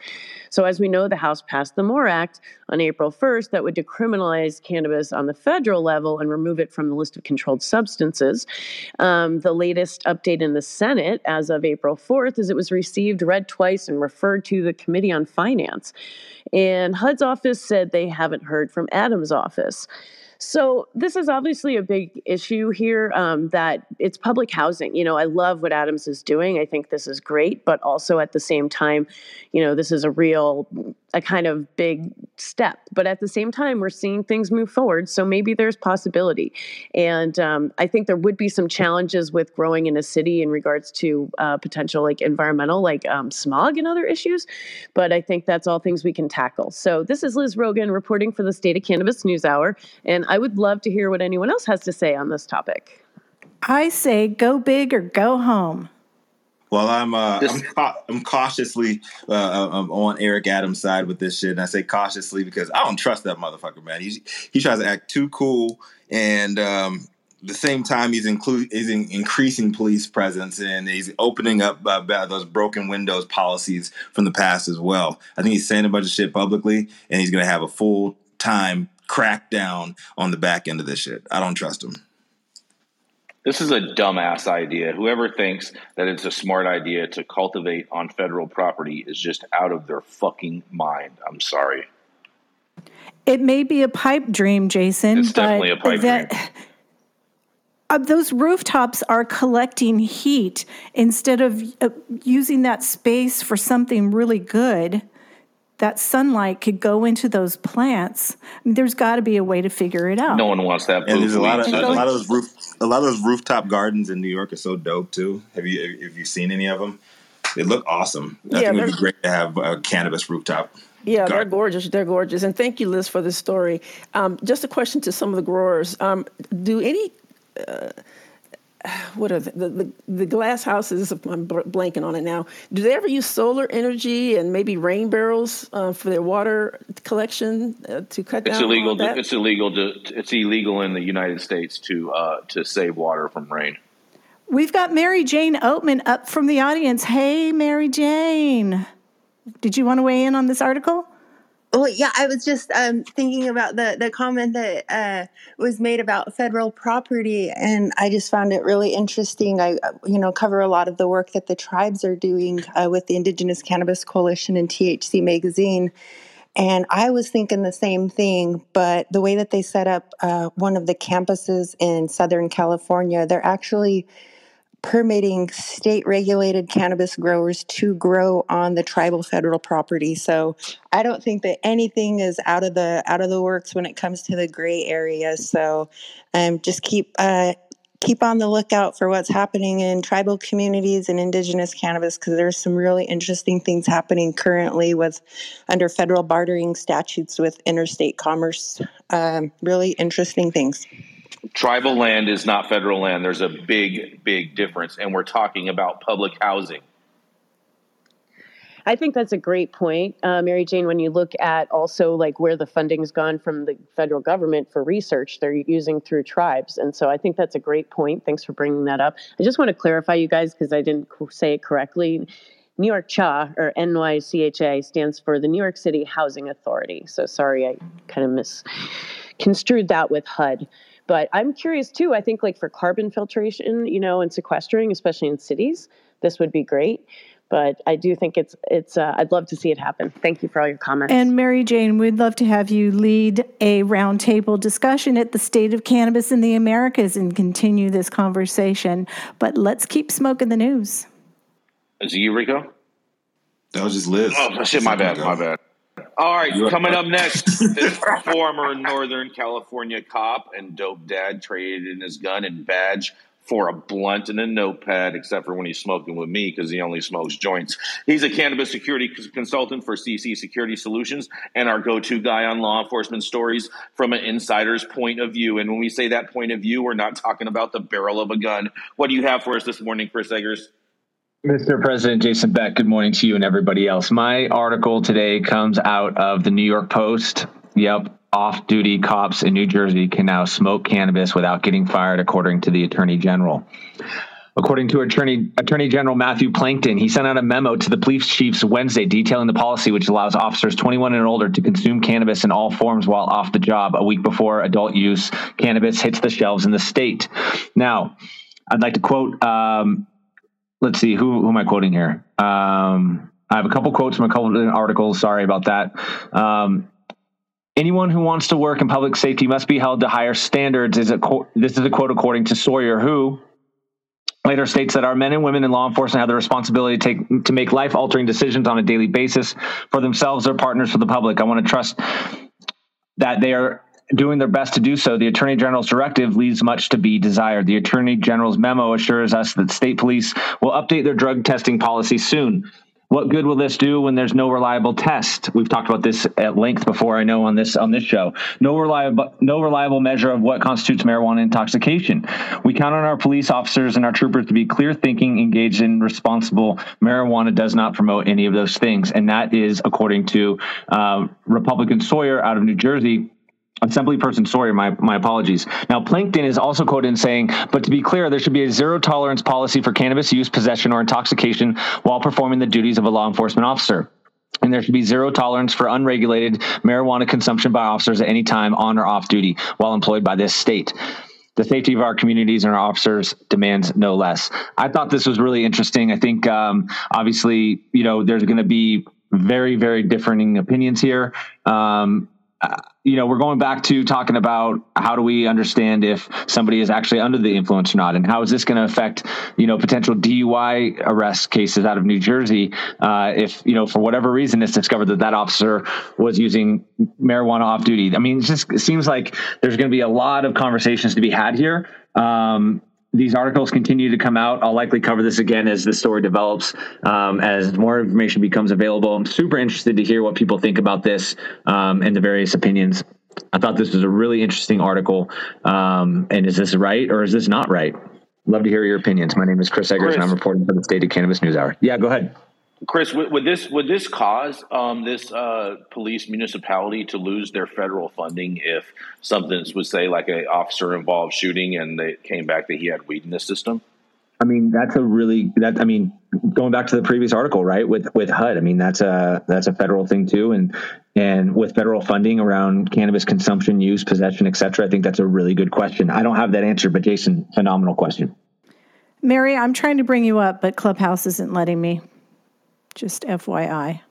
F: So, as we know, the House passed the MORE Act on April 1st that would decriminalize cannabis on the federal level and remove it from the list of controlled substances. Um, the latest update in the Senate as of April 4th is it was received, read twice, and referred to the Committee on Finance. And HUD's office said they haven't heard from Adams' office. So this is obviously a big issue here. Um, that it's public housing. You know, I love what Adams is doing. I think this is great, but also at the same time, you know, this is a real a kind of big step. But at the same time, we're seeing things move forward. So maybe there's possibility. And um, I think there would be some challenges with growing in a city in regards to uh, potential like environmental, like um, smog and other issues. But I think that's all things we can tackle. So this is Liz Rogan reporting for the State of Cannabis News Hour. And I would love to hear what anyone else has to say on this topic.
A: I say go big or go home.
D: Well, I'm uh, I'm, ca- I'm cautiously uh, uh, I'm on Eric Adams' side with this shit, and I say cautiously because I don't trust that motherfucker, man. He he tries to act too cool, and um, the same time he's inclu- he's in increasing police presence, and he's opening up uh, those broken windows policies from the past as well. I think he's saying a bunch of shit publicly, and he's going to have a full time crackdown on the back end of this shit. I don't trust them.
C: This is a dumbass idea. Whoever thinks that it's a smart idea to cultivate on federal property is just out of their fucking mind. I'm sorry.
A: It may be a pipe dream, Jason.
C: It's definitely a pipe that, dream.
A: Uh, those rooftops are collecting heat instead of uh, using that space for something really good that sunlight could go into those plants. I mean, there's got to be a way to figure it out.
C: No one wants that.
D: And there's a lot of a lot of those roof a lot of those rooftop gardens in New York are so dope too. Have you have you seen any of them? They look awesome. I yeah, think it would be great to have a cannabis rooftop.
K: Yeah, garden. they're gorgeous. They're gorgeous. And thank you, Liz, for this story. Um, just a question to some of the growers: um, Do any uh, what are the, the, the glass houses? I'm blanking on it now. Do they ever use solar energy and maybe rain barrels uh, for their water collection uh, to cut
C: it's
K: down?
C: Illegal
K: on that?
C: It's illegal. To, it's illegal in the United States to uh, to save water from rain.
A: We've got Mary Jane Oatman up from the audience. Hey, Mary Jane, did you want to weigh in on this article?
R: Well, yeah, I was just um, thinking about the the comment that uh, was made about federal property, and I just found it really interesting. I, uh, you know, cover a lot of the work that the tribes are doing uh, with the Indigenous Cannabis Coalition and THC Magazine, and I was thinking the same thing. But the way that they set up uh, one of the campuses in Southern California, they're actually permitting state regulated cannabis growers to grow on the tribal federal property. So I don't think that anything is out of the out of the works when it comes to the gray area So um, just keep uh, keep on the lookout for what's happening in tribal communities and indigenous cannabis because there's some really interesting things happening currently with under federal bartering statutes with interstate commerce. Um, really interesting things
C: tribal land is not federal land. There's a big, big difference. And we're talking about public housing.
F: I think that's a great point, uh, Mary Jane. When you look at also like where the funding's gone from the federal government for research, they're using through tribes, and so I think that's a great point. Thanks for bringing that up. I just want to clarify, you guys, because I didn't say it correctly. New York CHA or NYCHA stands for the New York City Housing Authority. So sorry, I kind of misconstrued that with HUD. But I'm curious too. I think like for carbon filtration, you know, and sequestering, especially in cities, this would be great. But I do think it's it's. Uh, I'd love to see it happen. Thank you for all your comments.
A: And Mary Jane, we'd love to have you lead a roundtable discussion at the state of cannabis in the Americas and continue this conversation. But let's keep smoking the news.
C: Is it you, Rico?
D: That was just Liz.
C: Oh shit! My bad. My bad. All right, coming
D: up.
C: next, this former Northern California cop and dope dad traded in his gun and badge for a blunt and a notepad, except for when he's smoking with me because he only smokes joints. He's a cannabis security consultant for CC Security Solutions and our go-to guy on law enforcement stories from an insider's point of view. And when we say that point of view, we're not talking about the barrel of a gun. What do you have for us this morning, Chris Eggers?
L: Mr. President Jason Beck, good morning to you and everybody else. My article today comes out of the New York Post. Yep, off duty cops in New Jersey can now smoke cannabis without getting fired, according to the Attorney General. According to Attorney, Attorney General Matthew Platkin, he sent out a memo to the police chiefs Wednesday detailing the policy which allows officers 21 and older to consume cannabis in all forms while off the job a week before adult use cannabis hits the shelves in the state. Now, I'd like to quote um, let's see who, who am i quoting here? Um, i have a couple quotes from a couple of articles. Sorry about that. Um, anyone who wants to work in public safety must be held to higher standards is a qu- this is a quote according to sawyer who later states that our men and women in law enforcement have the responsibility to take to make life altering decisions on a daily basis for themselves their partners for the public. I want to trust that they are doing their best to do so, the Attorney General's directive leaves much to be desired. The Attorney General's memo assures us that state police will update their drug testing policy soon. What good will this do when there's no reliable test? We've talked about this at length before. I know on this on this show. No reliable no reliable measure of what constitutes marijuana intoxication. We count on our police officers and our troopers to be clear thinking, engaged in responsible. Marijuana does not promote any of those things, and that is according to uh, Republican Sawyer out of New Jersey. Assemblyperson Sawyer, my, my apologies. Now, Platkin is also quoted in saying, but to be clear, there should be a zero tolerance policy for cannabis use, possession, or intoxication while performing the duties of a law enforcement officer. And there should be zero tolerance for unregulated marijuana consumption by officers at any time on or off duty while employed by this state. The safety of our communities and our officers demands no less. I thought this was really interesting. I think, um, obviously, you know, there's going to be very, very differing opinions here. Um, you know, we're going back to talking about how do we understand if somebody is actually under the influence or not, and how is this going to affect, you know, potential DUI arrest cases out of New Jersey uh, if, you know, for whatever reason it's discovered that that officer was using marijuana off duty. I mean, it just seems like there's going to be a lot of conversations to be had here. Um, these articles continue to come out. I'll likely cover this again as the story develops, um, as more information becomes available. I'm super interested to hear what people think about this um, and the various opinions. I thought this was a really interesting article. Um, and is this right or is this not right? Love to hear your opinions. My name is Chris Eggers, and I'm reporting for the State of Cannabis News Hour. Yeah, go ahead.
C: Chris, would, would this would this cause um, this uh, police municipality to lose their federal funding if something was say like a officer involved shooting and it came back that he had weed in the system?
L: I mean, that's a really that. I mean, going back to the previous article, right? With with HUD, I mean, that's a that's a federal thing too, and and with federal funding around cannabis consumption, use, possession, et cetera, I think that's a really good question. I don't have that answer, but Jason, phenomenal question.
A: Mary, I'm trying to bring you up, but Clubhouse isn't letting me. Just FYI.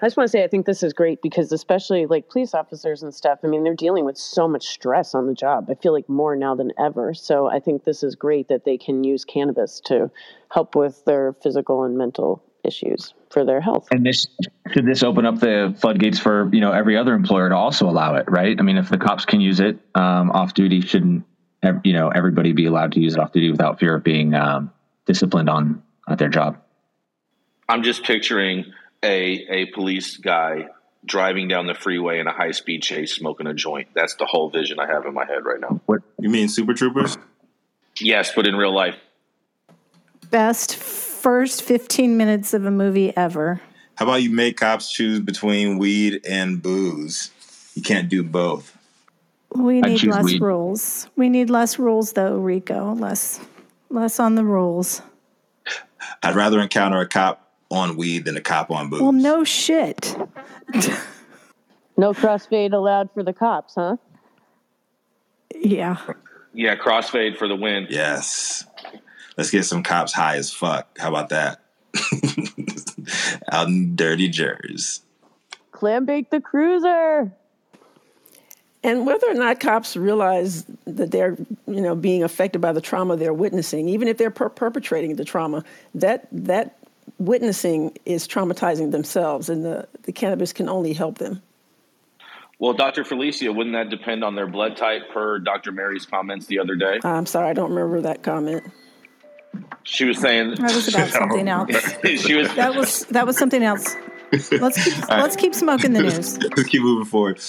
F: I just want to say I think this is great because especially like police officers and stuff, I mean, they're dealing with so much stress on the job. I feel like more now than ever. So I think this is great that they can use cannabis to help with their physical and mental issues for their health.
L: And this should this open up the floodgates for you know every other employer to also allow it, right? I mean, if the cops can use it um, off duty, shouldn't you know everybody be allowed to use it off duty without fear of being um, disciplined on at their job?
C: I'm just picturing a a police guy driving down the freeway in a high speed chase, smoking a joint. That's the whole vision I have in my head right now.
L: What
D: you mean, Super Troopers?
C: Yes, but in real life.
A: Best first 15 minutes of a movie ever.
D: How about you make cops choose between weed and booze? You can't do both.
A: We need less
D: weed.
A: rules. We need less rules, though, Rico. Less, less on the rules.
D: I'd rather encounter a cop on weed than a cop on booze.
A: Well, no shit.
F: No crossfade allowed for the cops, huh?
A: Yeah.
C: Yeah, crossfade for the win.
D: Yes. Let's get some cops high as fuck. How about that? out in dirty Jersey.
F: Clam bake the cruiser.
K: And whether or not cops realize that they're, you know, being affected by the trauma they're witnessing, even if they're per- perpetrating the trauma, that that witnessing is traumatizing themselves, and the, the cannabis can only help them.
C: Well, Dr. Felecia, wouldn't that depend on their blood type per Dr. Mary's comments the other day?
K: I'm sorry, I don't remember that comment.
C: She was saying
A: That was about something else.
C: she was
A: That was that was something else. Let's keep let's keep smoking the news.
D: Let's keep moving forward.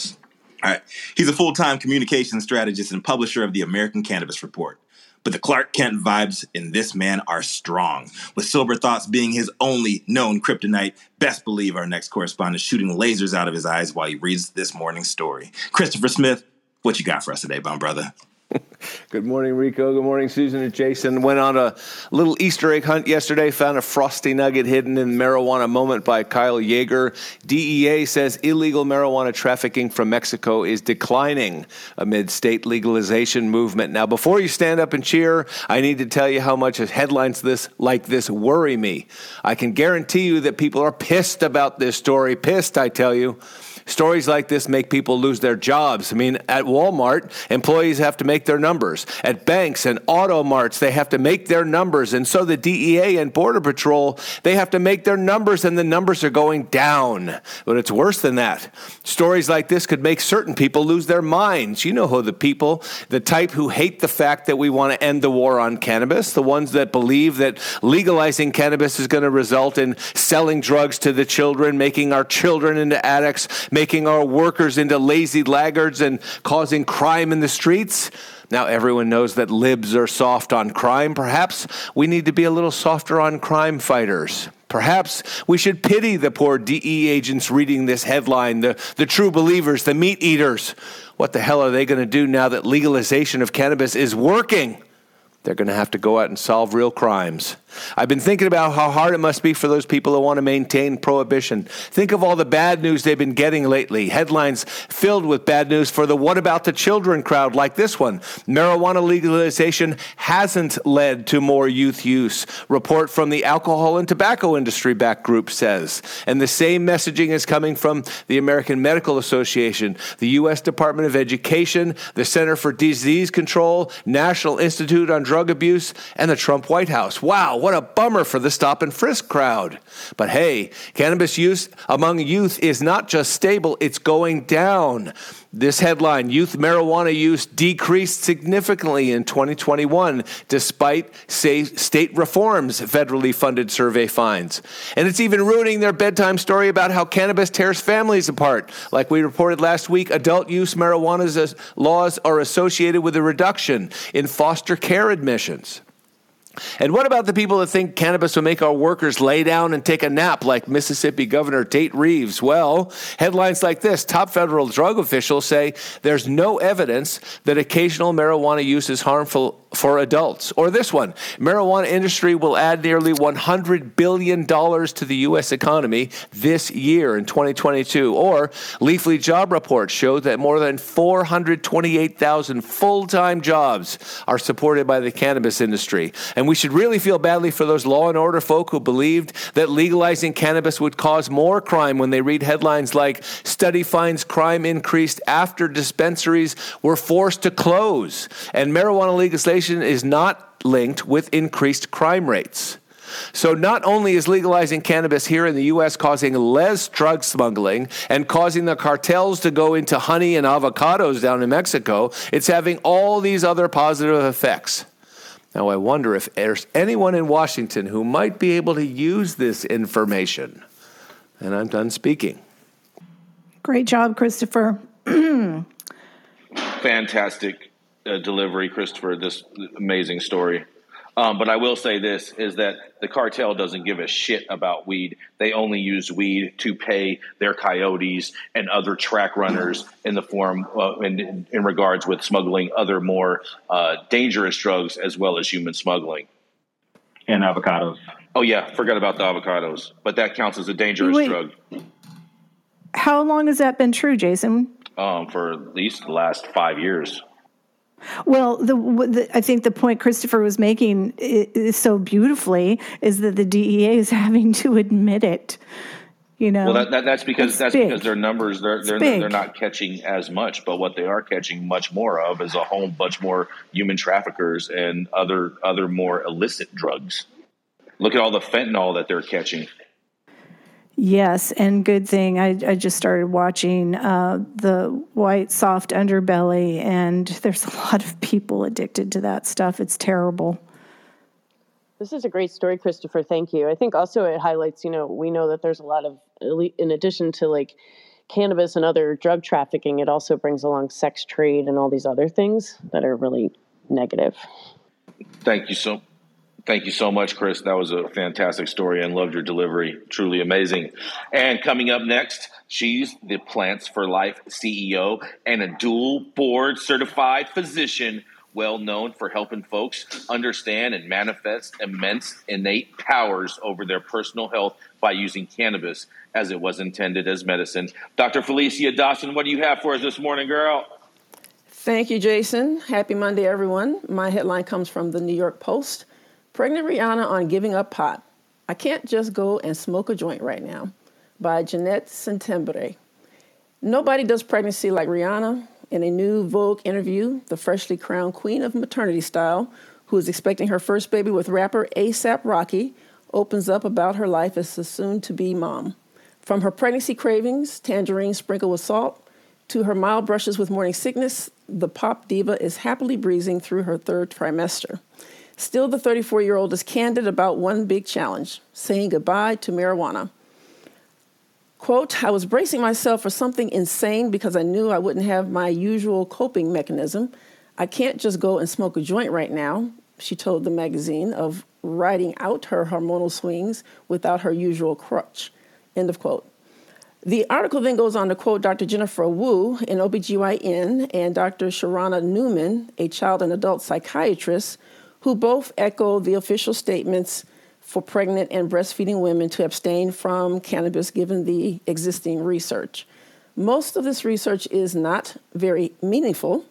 D: All right. He's a full time communications strategist and publisher of the American Cannabis Report. But the Clark Kent vibes in this man are strong. With sober thoughts being his only known kryptonite, best believe our next correspondent is shooting lasers out of his eyes while he reads this morning's story. Christopher Smith, what you got for us today, bum brother?
J: Good morning, Rico. Good morning, Susan and Jason. Went on a little Easter egg hunt yesterday. Found a frosty nugget hidden in Marijuana Moment by Kyle Jaeger. DEA says illegal marijuana trafficking from Mexico is declining amid state legalization movement. Now, before you stand up and cheer, I need to tell you how much headlines this like this worry me. I can guarantee you that people are pissed about this story. Pissed, I tell you. Stories like this make people lose their jobs. I mean, at Walmart, employees have to make their numbers. At banks and auto marts, they have to make their numbers. And so the DEA and Border Patrol, they have to make their numbers, and the numbers are going down. But it's worse than that. Stories like this could make certain people lose their minds. You know who the people, the type who hate the fact that we want to end the war on cannabis, the ones that believe that legalizing cannabis is going to result in selling drugs to the children, making our children into addicts, making our workers into lazy laggards and causing crime in the streets. Now, everyone knows that libs are soft on crime. Perhaps we need to be a little softer on crime fighters. Perhaps we should pity the poor DE agents reading this headline, the, the true believers, the meat eaters. What the hell are they going to do now that legalization of cannabis is working? They're going to have to go out and solve real crimes. I've been thinking about how hard it must be for those people who want to maintain prohibition. Think of all the bad news they've been getting lately. Headlines filled with bad news for the what about the children crowd, like this one. Marijuana legalization hasn't led to more youth use. Report from the alcohol and tobacco industry back group says. And the same messaging is coming from the American Medical Association, the U.S. Department of Education, the Center for Disease Control, National Institute on Drug Abuse, and the Trump White House. Wow, what a bummer for the stop and frisk crowd. But hey, cannabis use among youth is not just stable, it's going down. This headline Youth marijuana use decreased significantly in 2021 despite state reforms, federally funded survey finds. And it's even ruining their bedtime story about how cannabis tears families apart. Like we reported last week, adult use marijuana laws are associated with a reduction in foster care admissions. And what about the people that think cannabis will make our workers lay down and take a nap, like Mississippi Governor Tate Reeves? Well, headlines like this top federal drug officials say there's no evidence that occasional marijuana use is harmful for adults. Or this one marijuana industry will add nearly $100 billion to the U.S. economy this year in 2022. Or Leafly job reports show that more than 428,000 full time jobs are supported by the cannabis industry. And we should really feel badly for those law and order folk who believed that legalizing cannabis would cause more crime when they read headlines like study finds crime increased after dispensaries were forced to close. And marijuana legalization is not linked with increased crime rates. So, not only is legalizing cannabis here in the U.S. causing less drug smuggling and causing the cartels to go into honey and avocados down in Mexico, it's having all these other positive effects. Now, I wonder if there's anyone in Washington who might be able to use this information. And I'm done speaking.
A: Great job, Christopher.
C: Fantastic uh, delivery, Christopher. This amazing story. Um, but I will say this is that the cartel doesn't give a shit about weed. They only use weed to pay their coyotes and other track runners in the form uh, in, in regards with smuggling other more uh, dangerous drugs as well as human smuggling.
L: And avocados.
C: Oh yeah, forgot about the avocados, but that counts as a dangerous
A: Wait.
C: drug
A: How long has that been true, Jason?
C: um, for at least the last five years.
A: Well, the, the, I think the point Christopher was making is so beautifully is that the DEA is having to admit it. You know,
C: well, that, that, that's because
A: that's
C: that's,
A: big.
C: because their numbers they're they're, they're not catching as much, but what they are catching much more of is a whole bunch more human traffickers and other other more illicit drugs. Look at all the fentanyl that they're catching.
A: Yes, and good thing I, I just started watching uh, the White Soft Underbelly, and there's a lot of people addicted to that stuff. It's terrible.
F: This is a great story, Christopher. Thank you. I think also it highlights, you know, we know that there's a lot of, in addition to like cannabis and other drug trafficking, it also brings along sex trade and all these other things that are really negative.
C: Thank you so Thank you so much, Chris. That was a fantastic story and loved your delivery. Truly amazing. And coming up next, she's the Plants for Life CEO and a dual board certified physician, well known for helping folks understand and manifest immense innate powers over their personal health by using cannabis as it was intended as medicine. Dr. Felecia Dawson, what do you have for us this morning, girl?
K: Thank you, Jason. Happy Monday, everyone. My headline comes from the New York Post. Pregnant Rihanna on Giving Up Pot. I Can't Just Go and Smoke a Joint Right Now by Jeanette Settembre. Nobody does pregnancy like Rihanna. In a new Vogue interview, the freshly crowned queen of maternity style, who is expecting her first baby with rapper ASAP Rocky, opens up about her life as a soon to be mom. From her pregnancy cravings, tangerine sprinkled with salt, to her mild brushes with morning sickness, the pop diva is happily breezing through her third trimester. Still, the 34 year old is candid about one big challenge saying goodbye to marijuana. Quote, I was bracing myself for something insane because I knew I wouldn't have my usual coping mechanism. I can't just go and smoke a joint right now, she told the magazine, of riding out her hormonal swings without her usual crutch. End of quote. The article then goes on to quote Dr. Jennifer Wu, an OBGYN, and Dr. Sharana Newman, a child and adult psychiatrist, who both echo the official statements for pregnant and breastfeeding women to abstain from cannabis given the existing research. Most of this research is not very meaningful.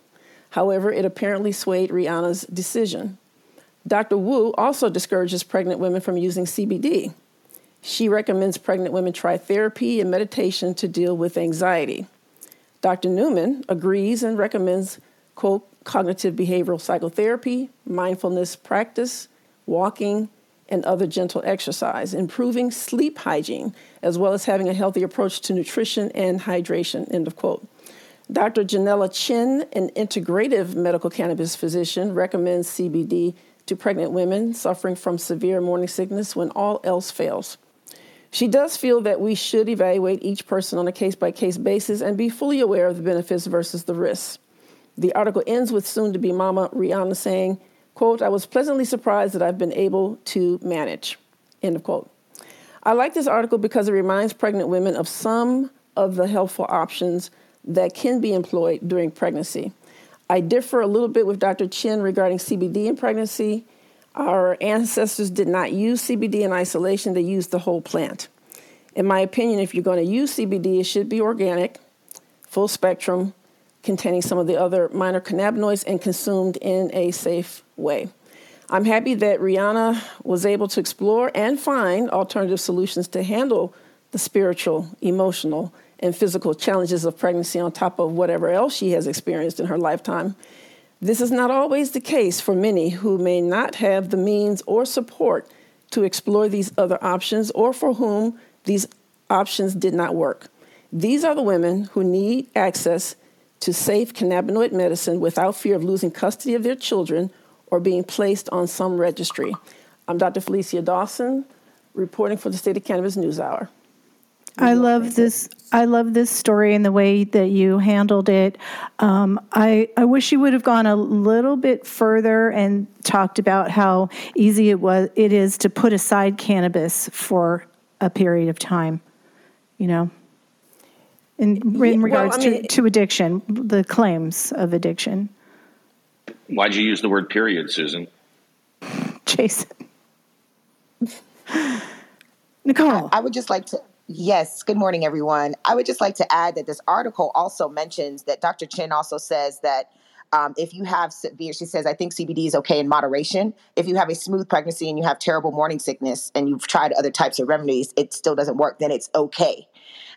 K: However, it apparently swayed Rihanna's decision. Dr. Wu also discourages pregnant women from using CBD. She recommends pregnant women try therapy and meditation to deal with anxiety. Dr. Newman agrees and recommends, quote, cognitive behavioral psychotherapy, mindfulness practice, walking, and other gentle exercise, improving sleep hygiene, as well as having a healthy approach to nutrition and hydration. End of quote. Dr. Junella Chin, an integrative medical cannabis physician, recommends CBD to pregnant women suffering from severe morning sickness when all else fails. She does feel that we should evaluate each person on a case by case basis and be fully aware of the benefits versus the risks. The article ends with soon to be mama Rihanna saying, quote, I was pleasantly surprised that I've been able to manage, end of quote. I like this article because it reminds pregnant women of some of the helpful options that can be employed during pregnancy. I differ a little bit with Dr. Chin regarding CBD in pregnancy. Our ancestors did not use CBD in isolation, they used the whole plant. In my opinion, if you're going to use CBD, it should be organic, full spectrum, containing some of the other minor cannabinoids and consumed in a safe way. I'm happy that Rihanna was able to explore and find alternative solutions to handle the spiritual, emotional, and physical challenges of pregnancy on top of whatever else she has experienced in her lifetime. This is not always the case for many who may not have the means or support to explore these other options or for whom these options did not work. These are the women who need access to safe cannabinoid medicine without fear of losing custody of their children or being placed on some registry. I'm Dr. Felecia Dawson, reporting for the State of Cannabis News Hour.
A: I love this. I love this story and the way that you handled it. Um, I I wish you would have gone a little bit further and talked about how easy it was. It is to put aside cannabis for a period of time. You know in, in
K: Yeah, well,
A: regards
K: I mean-
A: to, to addiction, the claims of addiction.
C: Why'd you use the word period, Susan?
A: Jason. Nicole.
S: I would just like to, yes, good morning, everyone. I would just like to add that this article also mentions that Dr. Chin also says that um, if you have severe, she says, I think CBD is okay in moderation. If you have a smooth pregnancy and you have terrible morning sickness and you've tried other types of remedies, it still doesn't work, then it's okay.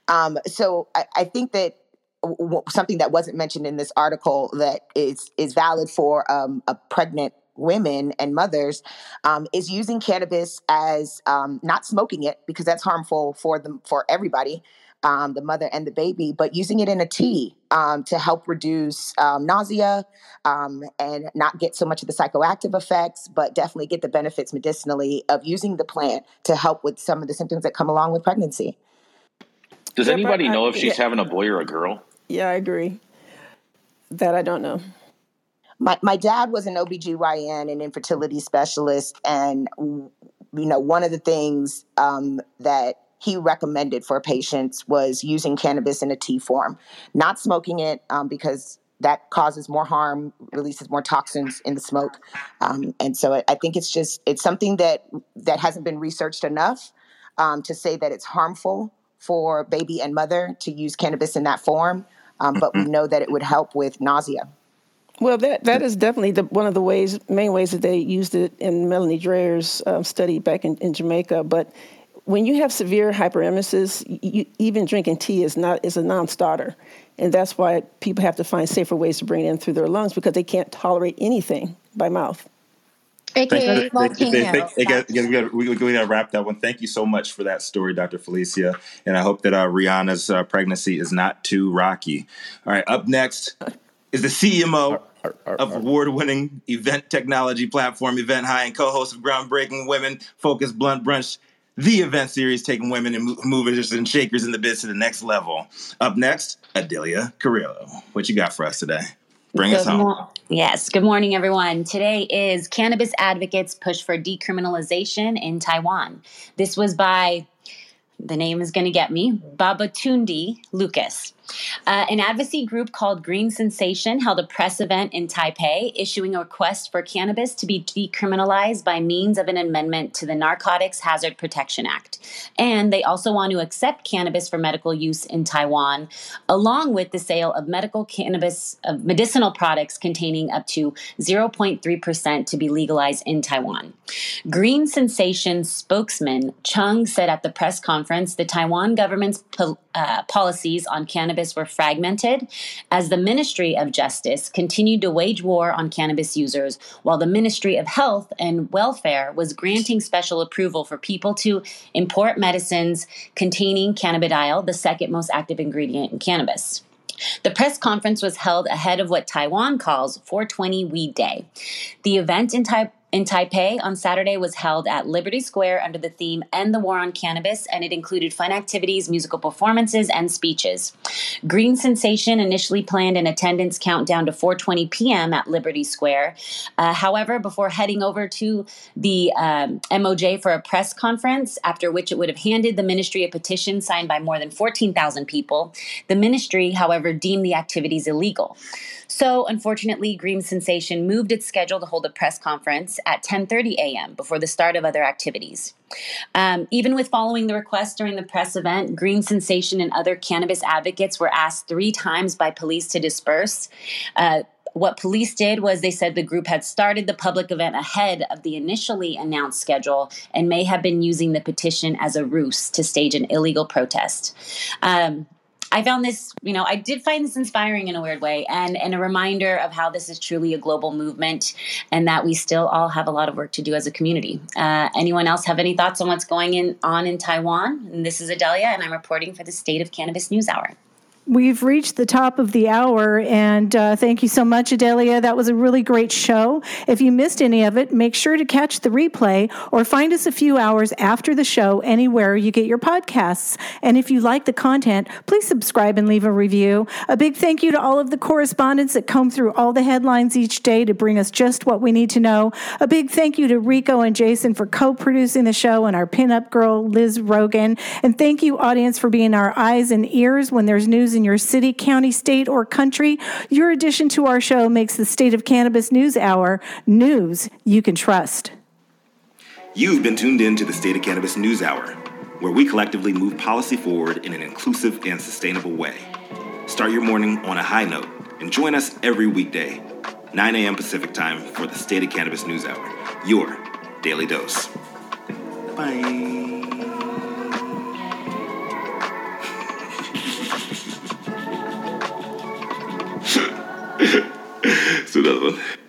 S: Um, so I, I think that w- something that wasn't mentioned in this article that is is valid for um, a pregnant women and mothers um, is using cannabis as um, not smoking it because that's harmful for them for everybody um, the mother and the baby but using it in a tea um, to help reduce um, nausea um, and not get so much of the psychoactive effects but definitely get the benefits medicinally of using the plant to help with some of the symptoms that come along with pregnancy
C: Does
K: Yeah,
C: anybody
K: but I-
C: know if she's
K: yeah.
C: having a boy or a girl?
K: Yeah, I agree. That I don't know.
S: my, my dad was an OBGYN and infertility specialist. And, you know, one of the things um, that he recommended for patients was using cannabis in a tea form, not smoking it um, because that causes more harm, releases more toxins in the smoke. Um, and so I, I think it's just, it's something that, that hasn't been researched enough um, to say that it's harmful for baby and mother to use cannabis in that form. Um, but we know that it would help with nausea.
K: Well, that that is definitely the, one of the ways, main ways that they used it in Melanie Dreher's um, study back in, in Jamaica. But when you have severe hyperemesis, you, even drinking tea is not is a non-starter, and that's why people have to find safer ways to bring it in through their lungs because they can't tolerate anything by mouth.
E: AKA
D: we gotta- we we gotta wrap that one. Thank you so much for that story, Dr. Felecia, and I hope that uh, Rihanna's uh, pregnancy is not too rocky. All right, up next is the CMO of award-winning event technology platform EventHi and co-host of groundbreaking women focused blunt brunch. The event series taking women and movers and shakers in the biz to the next level. Up next, Adelia Carrillo. What you got for us today? Bring us
T: Good
D: home.
T: mor- yes. Good morning, everyone. Today is Cannabis Advocates Push for Decriminalization in Taiwan. This was by, the name is going to get me, Babatundi Lucas. Uh, an advocacy group called Green Sensation held a press event in Taipei issuing a request for cannabis to be decriminalized by means of an amendment to the Narcotics Hazard Protection Act. And they also want to accept cannabis for medical use in Taiwan, along with the sale of medical cannabis, of medicinal products containing up to 0.3% to be legalized in Taiwan. Green Sensation spokesman Chung said at the press conference the Taiwan government's pol- uh, policies on cannabis were fragmented as the Ministry of Justice continued to wage war on cannabis users, while the Ministry of Health and Welfare was granting special approval for people to import medicines containing cannabidiol, the second most active ingredient in cannabis. The press conference was held ahead of what Taiwan calls 420 Weed Day. The event in, tai- in Taipei on Saturday was held at Liberty Square under the theme End the War on Cannabis, and it included fun activities, musical performances, and speeches. Green Sensation initially planned an attendance countdown to 4:20 p.m. at Liberty Square. Uh, however, before heading over to the um, MOJ for a press conference, after which it would have handed the ministry a petition signed by more than 14,000 people, the ministry, however, deemed the activities illegal. So, unfortunately, Green Sensation moved its schedule to hold a press conference at 10:30 a.m. before the start of other activities. Um, even with following the request during the press event, Green Sensation and other cannabis advocates were asked three times by police to disperse. Uh, what police did was they said the group had started the public event ahead of the initially announced schedule and may have been using the petition as a ruse to stage an illegal protest. Um, I found this, you know, I did find this inspiring in a weird way and, and a reminder of how this is truly a global movement and that we still all have a lot of work to do as a community. Uh, anyone else have any thoughts on what's going in, on in Taiwan? And this is Adelia, and I'm reporting for the State of Cannabis News Hour.
A: We've reached the top of the hour, and uh, thank you so much, Adelia. That was a really great show. If you missed any of it, make sure to catch the replay or find us a few hours after the show anywhere you get your podcasts. And if you like the content, please subscribe and leave a review. A big thank you to all of the correspondents that comb through all the headlines each day to bring us just what we need to know. A big thank you to Rico and Jason for co producing the show and our pinup girl, Liz Rogan. And thank you, audience, for being our eyes and ears when there's news in your city, county, state, or country. Your addition to our show makes the State of Cannabis News Hour news you can trust.
P: You've been tuned in to the State of Cannabis News Hour, where we collectively move policy forward in an inclusive and sustainable way.
D: Start your morning on a high note and join us every weekday, 9 a.m. Pacific time for the State of Cannabis News Hour, your daily dose. Bye. Bist du one.